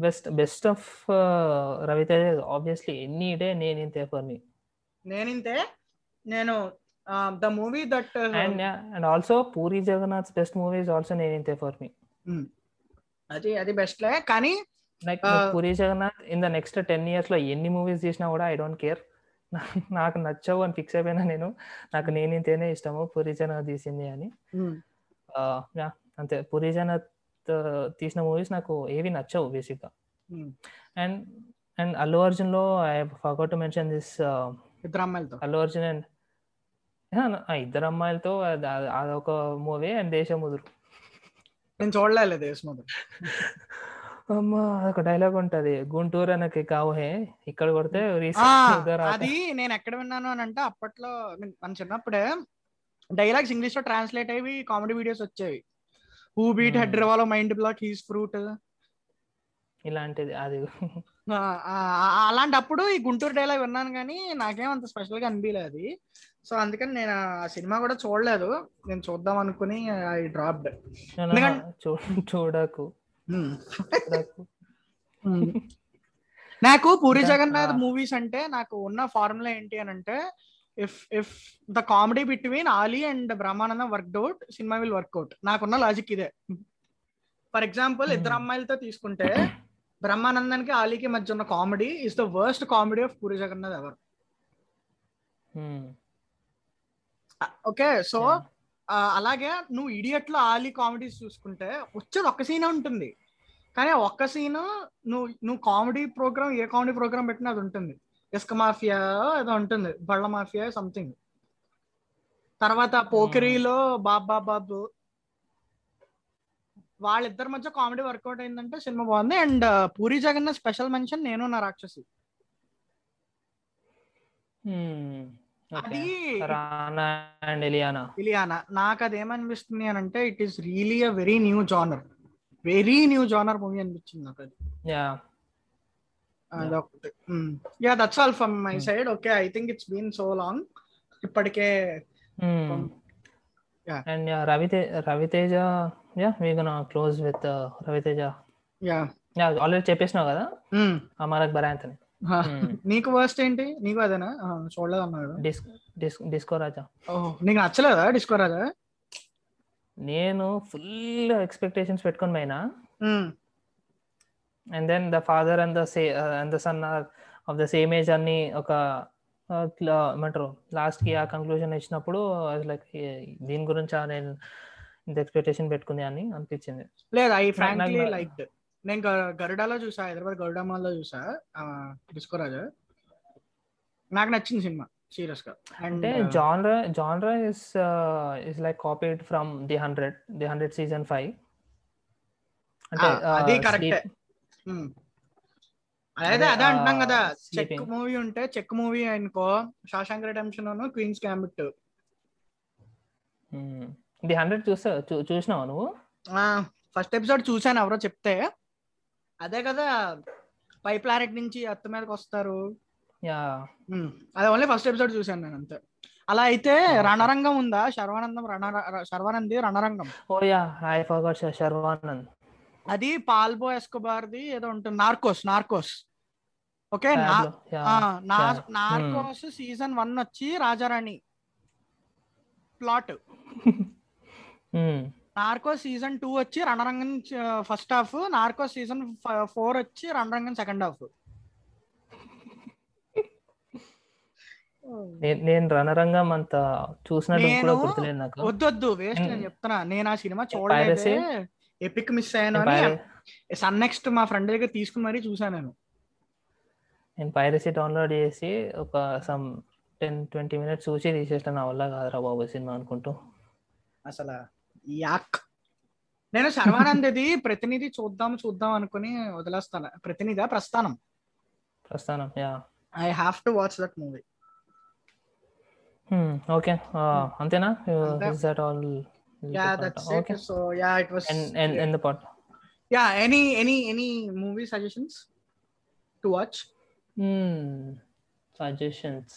Best best of Ravi Teja obviously any day Neninthe for me Neninthe నేను the movie that and and also Puri Jagannadh best movies also Neninthe for me అది అది బెస్ట్లే కానీ like Uh, Puri Jagannadh in the next ten ఇయర్స్లో ఎన్ని మూవీస్ తీసినా కూడా ఐ డోంట్ కేర్ నాకు నచ్చవు అని ఫిక్స్ అయిపోయినా నేను. నాకు నేనింతేనే ఇష్టము పూరి జగన్నాథ్ తీసింది అని. Mm, యా అంతే. పూరి జగన్నాథ్ uh, తీసిన మూవీస్ నాకు ఏవి నచ్చవు బేసిక్గా mm. And and Allu అర్జున్లో I forgot to mention this ఇద్దరు అమ్మాయిలతో? అల్లు అర్జున్ అండ్ ఇద్దరు అమ్మాయిలతో అది- అది- అదొక మూవీ అండ్ దేశముదురు నేను చూడలేదు దేశముద్ర అమ్మా అదొక డైలాగ్ ఉంటది. గుంటూరు అనకి కావు హే ఇక్కడ కొడితే. అది నేను ఎక్కడ విన్నాను అని అంటే అప్పట్లో I mean, మన చిన్నప్పుడే డైలాగ్స్ ఇంగ్లీష్లో ట్రాన్స్లేట్ అయ్యి కామెడీ వీడియోస్ వచ్చేవి. Who beat head Hmm. రివాలో మైండ్ బ్లాక్ హీస్ ఫ్రూట్ ఇలాంటిది అది. అలాంటప్పుడు ఈ గుంటూరు డైలాగ్ విన్నాను కానీ నాకేం అంత స్పెషల్గా అనిపించలేదు అది సో అందుకని నేను ఆ సినిమా కూడా చూడలేదు. నేను చూద్దాం అనుకుని ఐ డ్రాప్డ్ చూడకు. చూడకు. నాకు పూరి జగన్నాథ్. మూవీస్ అంటే నాకు ఉన్న ఫార్ములా ఏంటి అని అంటే if if the comedy between Ali and Brahmanandam work out cinema will work out నాకున్న లాజిక్ ఇదే ఫర్ ఎగ్జాంపుల్ ఇద్దరు Hmm. అమ్మాయిలతో తీసుకుంటే బ్రహ్మానందానికి ఆలీకి మధ్య ఉన్న comedy is the worst comedy of Puri Jagannadh ever. Okay so. అలాగే నువ్వు ఇడియట్లో ఆలీ కామెడీస్ చూసుకుంటే వచ్చేది ఒక్క సీనే ఉంటుంది కానీ ఒక్క సీన్ నువ్వు నువ్వు కామెడీ ప్రోగ్రామ్ ఏ కామెడీ ప్రోగ్రామ్ పెట్టినా అది ఉంటుంది ఇసుక మాఫియా ఏదో ఉంటుంది బళ్ళ మాఫియా సంథింగ్ తర్వాత పోకిరీలో బాబా బాబు వాళ్ళిద్దరి మధ్య కామెడీ వర్కౌట్ అయిందంటే సినిమా బాగుంది. And Puri Jagannadh special mention Nenu Naa Rakshasi. అది ఇలియానా నాకు అది ఏమనిపిస్తుంది అని అంటే it is really a very new genre very new genre movie అనిపించింది నాకు అది. యా. అదొకటి yeah that's all from my Hmm. Side okay I think it's been so long ఇప్పటికే. And రవితే Ravi Teja yeah we gonna close with Ravi Teja yeah yeah already చెప్పేసినావు కదా? Amar Akbar Anthony Hmm. నీకు వర్స్ట్ ఏంటి? నీకు అదేనా? చూడలేదు అన్నా కదా డిస్ డిస్ డిస్కో రాజా. నీకు నచ్చలేదా డిస్కో రాజా? నేను ఫుల్ ఎక్స్పెక్టేషన్స్ పెట్టుకొని పోయినా. ఉమ్, and then the father and the say and the son of the same age అన్ని ఒక ఏమంటారు లాస్ట్కి ఆ కంక్లూజన్ ఇచ్చినప్పుడు లైక్ దీని గురించి నేను ఇంత ఎక్స్పెక్టేషన్ పెట్టుకుంది అని అనిపించింది. లేదు ఐ ఫ్రాంక్లీ లైక్ నేను గరుడాలో చూసా హైదరాబాద్ గరుడా మాల్లో చూసా ఆ, డిస్కో రాజా. నాకు నచ్చింది సినిమా సీరియస్గా అంటే genre genre is is like copied from the hundred the hundred season five అంటే అది కరెక్టే. Sleep- అదే అంటున్నాం కదా. చెక్. మూవీ ఉంటే చెక్ మూవీ అనుకో షాషాంక్ రిడెంప్షన్ క్వీన్స్ క్యాంబిట్ మ్మ్. ది హండ్రెడ్ చూసా చూసినావా నువ్వు? ఫస్ట్ ఎపిసోడ్ చూసాను ఎవరో చెప్తే. అదే కదా పై ప్లానెట్ నుంచి అత్త మీదకి వస్తారు. యా. అదే ఓన్లీ ఫస్ట్ ఎపిసోడ్ చూసాను నేను అంతే. అలా అయితే. రణరంగం ఉందా? శర్వానందం రణ శర్వానంది Ranarangam. Oh yeah I forgot Sharwanand. అది పాల్బో ఎస్కోబార్ది ఏదో ఉంటుంది Narcos Narcos. Okay. Narcos season one వచ్చి రాజారాణి ప్లాట్. మ్మ్. నార్కోస్ సీజన్ టూ వచ్చి Ranarangam first half Narcos season four వచ్చి రణరంగం సెకండ్ హాఫ్. నేను రణరంగం అంత చూసినట్టు గుర్తులేదు నాకు. వద్దొద్దు వేస్ట్ నేను చెప్తున్నా. నేను ఆ సినిమా? చూడలేదే. ఎపిక్ మిస్ అయ్యాను అని సన్ నెక్స్ట్ మా ఫ్రెండ్ దగ్గర తీసుకుని మరీ చూసాను నేను. నేను పైరసీ డౌన్లోడ్ చేసి ఒక సమ్ టెన్ ట్వంటీ మినిట్స్ చూసి తీసేసిన నా వల్ల కాదురా బాబు సినిమా అనుకుంటూ. అసలు యాక్. నేను శర్వానందది ప్రతినిధి చూద్దాం చూద్దాం అనుకుని వదిలేస్తాను. Prathinidhi Prasthanam. Prasthanam yeah. I have to watch that movie okay అంతేనా? అంతే. Is that all yeah that's okay it so yeah it was and and the pot yeah any any any movie suggestions to watch suggestions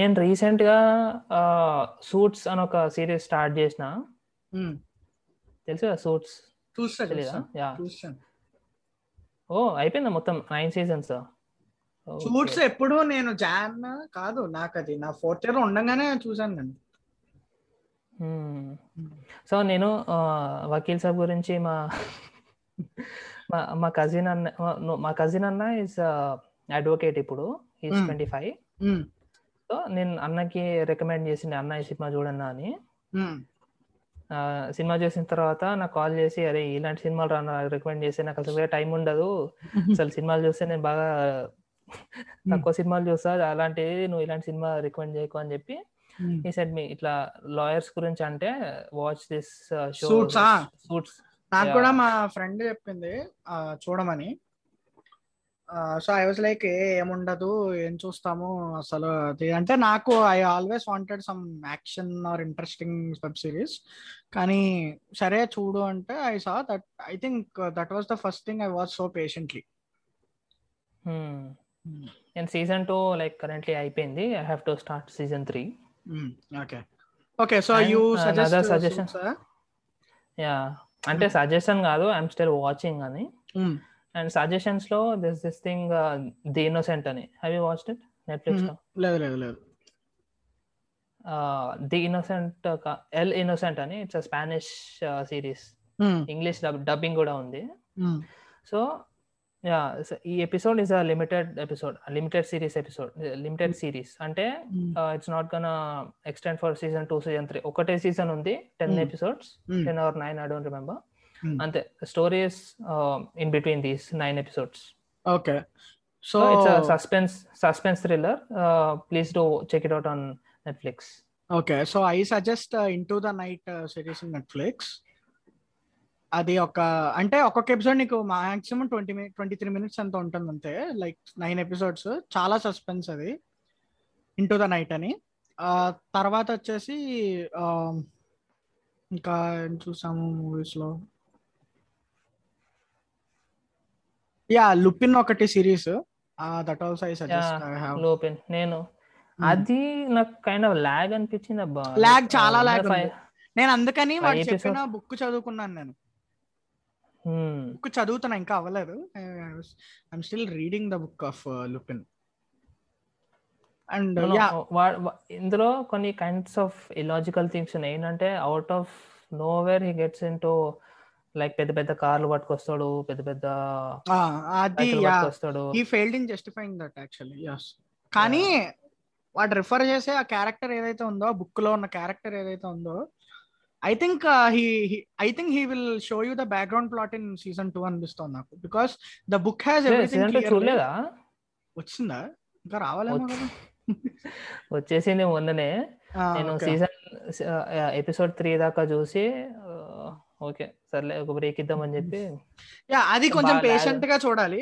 నేను రీసెంట్గా సూట్స్ అని ఒక సిరీస్ స్టార్ట్ చేసిన. తెలుసు కదా సూట్స్ ఓ అయిపోయిందా మొత్తం నైన్ సీజన్స్ సూట్స్ ఎప్పుడు నేను జాన్ కాదు. నాకు అది నా ఫోర్త్ ఇయర్ ఉండగానే చూసాను నేను. సో నేను వకీల్ సాబ్ గురించి మా మా కజిన్ అన్న మా- కజిన్ అన్న ఇస్ అడ్వకేట్ ఇప్పుడు. Is Hmm. Twenty five. So నేను అన్నకి రికమెండ్ చేసింది అన్న ఈ సినిమా చూడన్నా అని. సినిమా చూసిన తర్వాత నాకు కాల్ చేసి అరే ఇలాంటి సినిమాలు రా రికమెండ్ చేసి నాకు అసలు టైం ఉండదు. అసలు సినిమాలు చూస్తే నేను బాగా తక్కువ సినిమాలు చూస్తా అలాంటివి నువ్వు ఇలాంటి సినిమా రికమెండ్ చేయకు అని చెప్పి ఈ సెట్ మీ ఇట్లా లాయర్స్ గురించి అంటే వాచ్ దిస్ షో? సూట్స్ నాకు. కూడా మా ఫ్రెండ్ చెప్పింది చూడమని. సో ఐ వాజ్ లైక్ ఏముండదు ఏం చూస్తాము అసలు అది? అంటే నాకు I always wanted some action or interesting web series కానీ సరే చూడు అంటే I saw that I think that was the first thing I watch so patiently నేను సీజన్ టూ లైక్ కరెంట్లీ అయిపోయింది. I have to start season three okay okay so you suggest suggestion. Yeah అంటే సజెషన్ కాదు ఐఎమ్ స్టిల్ వాచింగ్ అని. And సజెషన్స్లో this this thing the Innocent అని. హ్యావ్ యూ వాచ్డ్ ఇట్ నెట్ఫ్లిక్స్లో? లేదు లేదు లేదు. ది ఇన్నోసెంట్ ఎల్ ఇన్నోసెంట్ అని. It's Spanish series English dubbing కూడా ఉంది. సో యా ఈ episode is a limited episode limited series episode limited series అంటే it's not gonna extend for season two season three ఒకటే సీజన్ ఉంది ten. Episodes ten or nine I don't remember. అంతే. Stories in between these nine episodes okay so so it's suspense suspense thriller please do check it out on Netflix okay so I suggest into the night series in Netflix అది ఒక అంటే ఒక్కొక్క ఎపిసోడ్ నీకు maximum twenty twenty three minutes ఎంత ఉంటుంది అంతే లైక్ నైన్ ఎపిసోడ్స్ చాలా సస్పెన్స్ అది. ఇన్ టు ద నైట్ అని తర్వాత వచ్చేసి ఇంకా చూసాము మూవీస్లో? యా లుపిన్ ఒకటి series that also I suggest I have లోపెన్ నేను అది నాకు కైండ్ ఆఫ్ లాగ్ అనిపించింది అబ్బా. Like, చాలా five- నేను అందుకని వాడు. చెప్పిన బుక్ చదువుకున్నాను నేను. Hmm. బుక్ చదువుతున్నా ఇంకా అవ్వలేదు. I'm still reading the book of Lupin and ఇందులో కొన్ని కైండ్స్ ఆఫ్ ఇలాజికల్ థింగ్స్ ఉన్నాయి. ఏంటంటే out of nowhere he gets into like పెద్ద పెద్ద కార్లు పట్టుకొస్తాడు పెద్ద పెద్ద అది పట్టుకొస్తాడు. ఈ failed in justifying that actually yes కానీ వాడు రిఫర్ చేసే ఆ క్యారెక్టర్ ఏదైతే ఉందో ఆ బుక్లో ఉన్న క్యారెక్టర్ ఏదైతే ఉందో I think he I think he will show you the background plot in season two అనిపిస్తుంది నాకు. బికాస్ ద బుక్ హ్యాస్ చూడలేదా? వచ్చిందా? ఇంకా రావాలేమో వచ్చేసింది మొన్ననే నేను. సీజన్ ఎపిసోడ్ త్రీ దాకా చూసి ఓకే సర్లే ఒక బ్రేక్ ఇద్దామని చెప్పి యా అది కొంచెం పేషెంట్గా చూడాలి.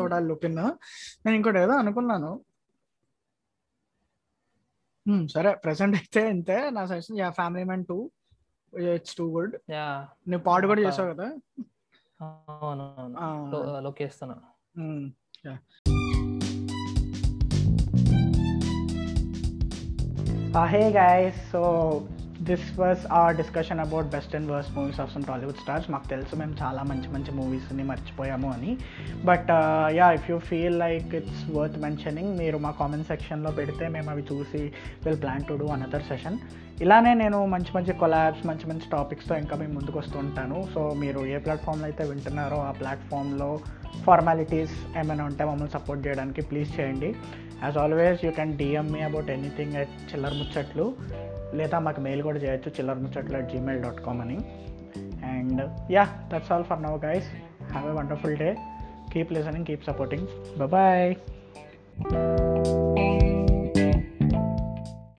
చూడాలి లుపిన్ నేను ఇంకోటి ఏదో అనుకున్నాను. సరే. ప్రెసెంట్ అయితే ఇంతే. నా suggestion ya family man two. It's too good. Ya. నువ్వు పాడు కూడా ఒక- చేసావు కదా? అవునవును. ఆ. Uh, hey guys, so this was a discussion about best and worst movies of some Tollywood stars మాకు తెలుసు మేము చాలా మంచి మంచి మూవీస్ని మర్చిపోయాము అని. But ya if you feel like it's worth mentioning మీరు మా కామెంట్ సెక్షన్లో పెడితే మేము అవి చూసి will plan to do another session ఇలానే నేను మంచి మంచి కొలాబ్స్ మంచి మంచి టాపిక్స్తో ఇంకా మేము ముందుకు వస్తూ ఉంటాను. సో మీరు ఏ ప్లాట్ఫామ్లో అయితే వింటున్నారో ఆ ప్లాట్ఫామ్లో ఫార్మాలిటీస్ ఏమైనా ఉంటే మమ్మల్ని సపోర్ట్ చేయడానికి ప్లీజ్ చేయండి. As always you can DM me about anything at Chillara Muchatlu లేదా మాకు మెయిల్ కూడా చేయొచ్చు Chillara Muchatlu at Gmail dot com అని. And ya that's all for now guys have a wonderful day keep listening keep supporting bye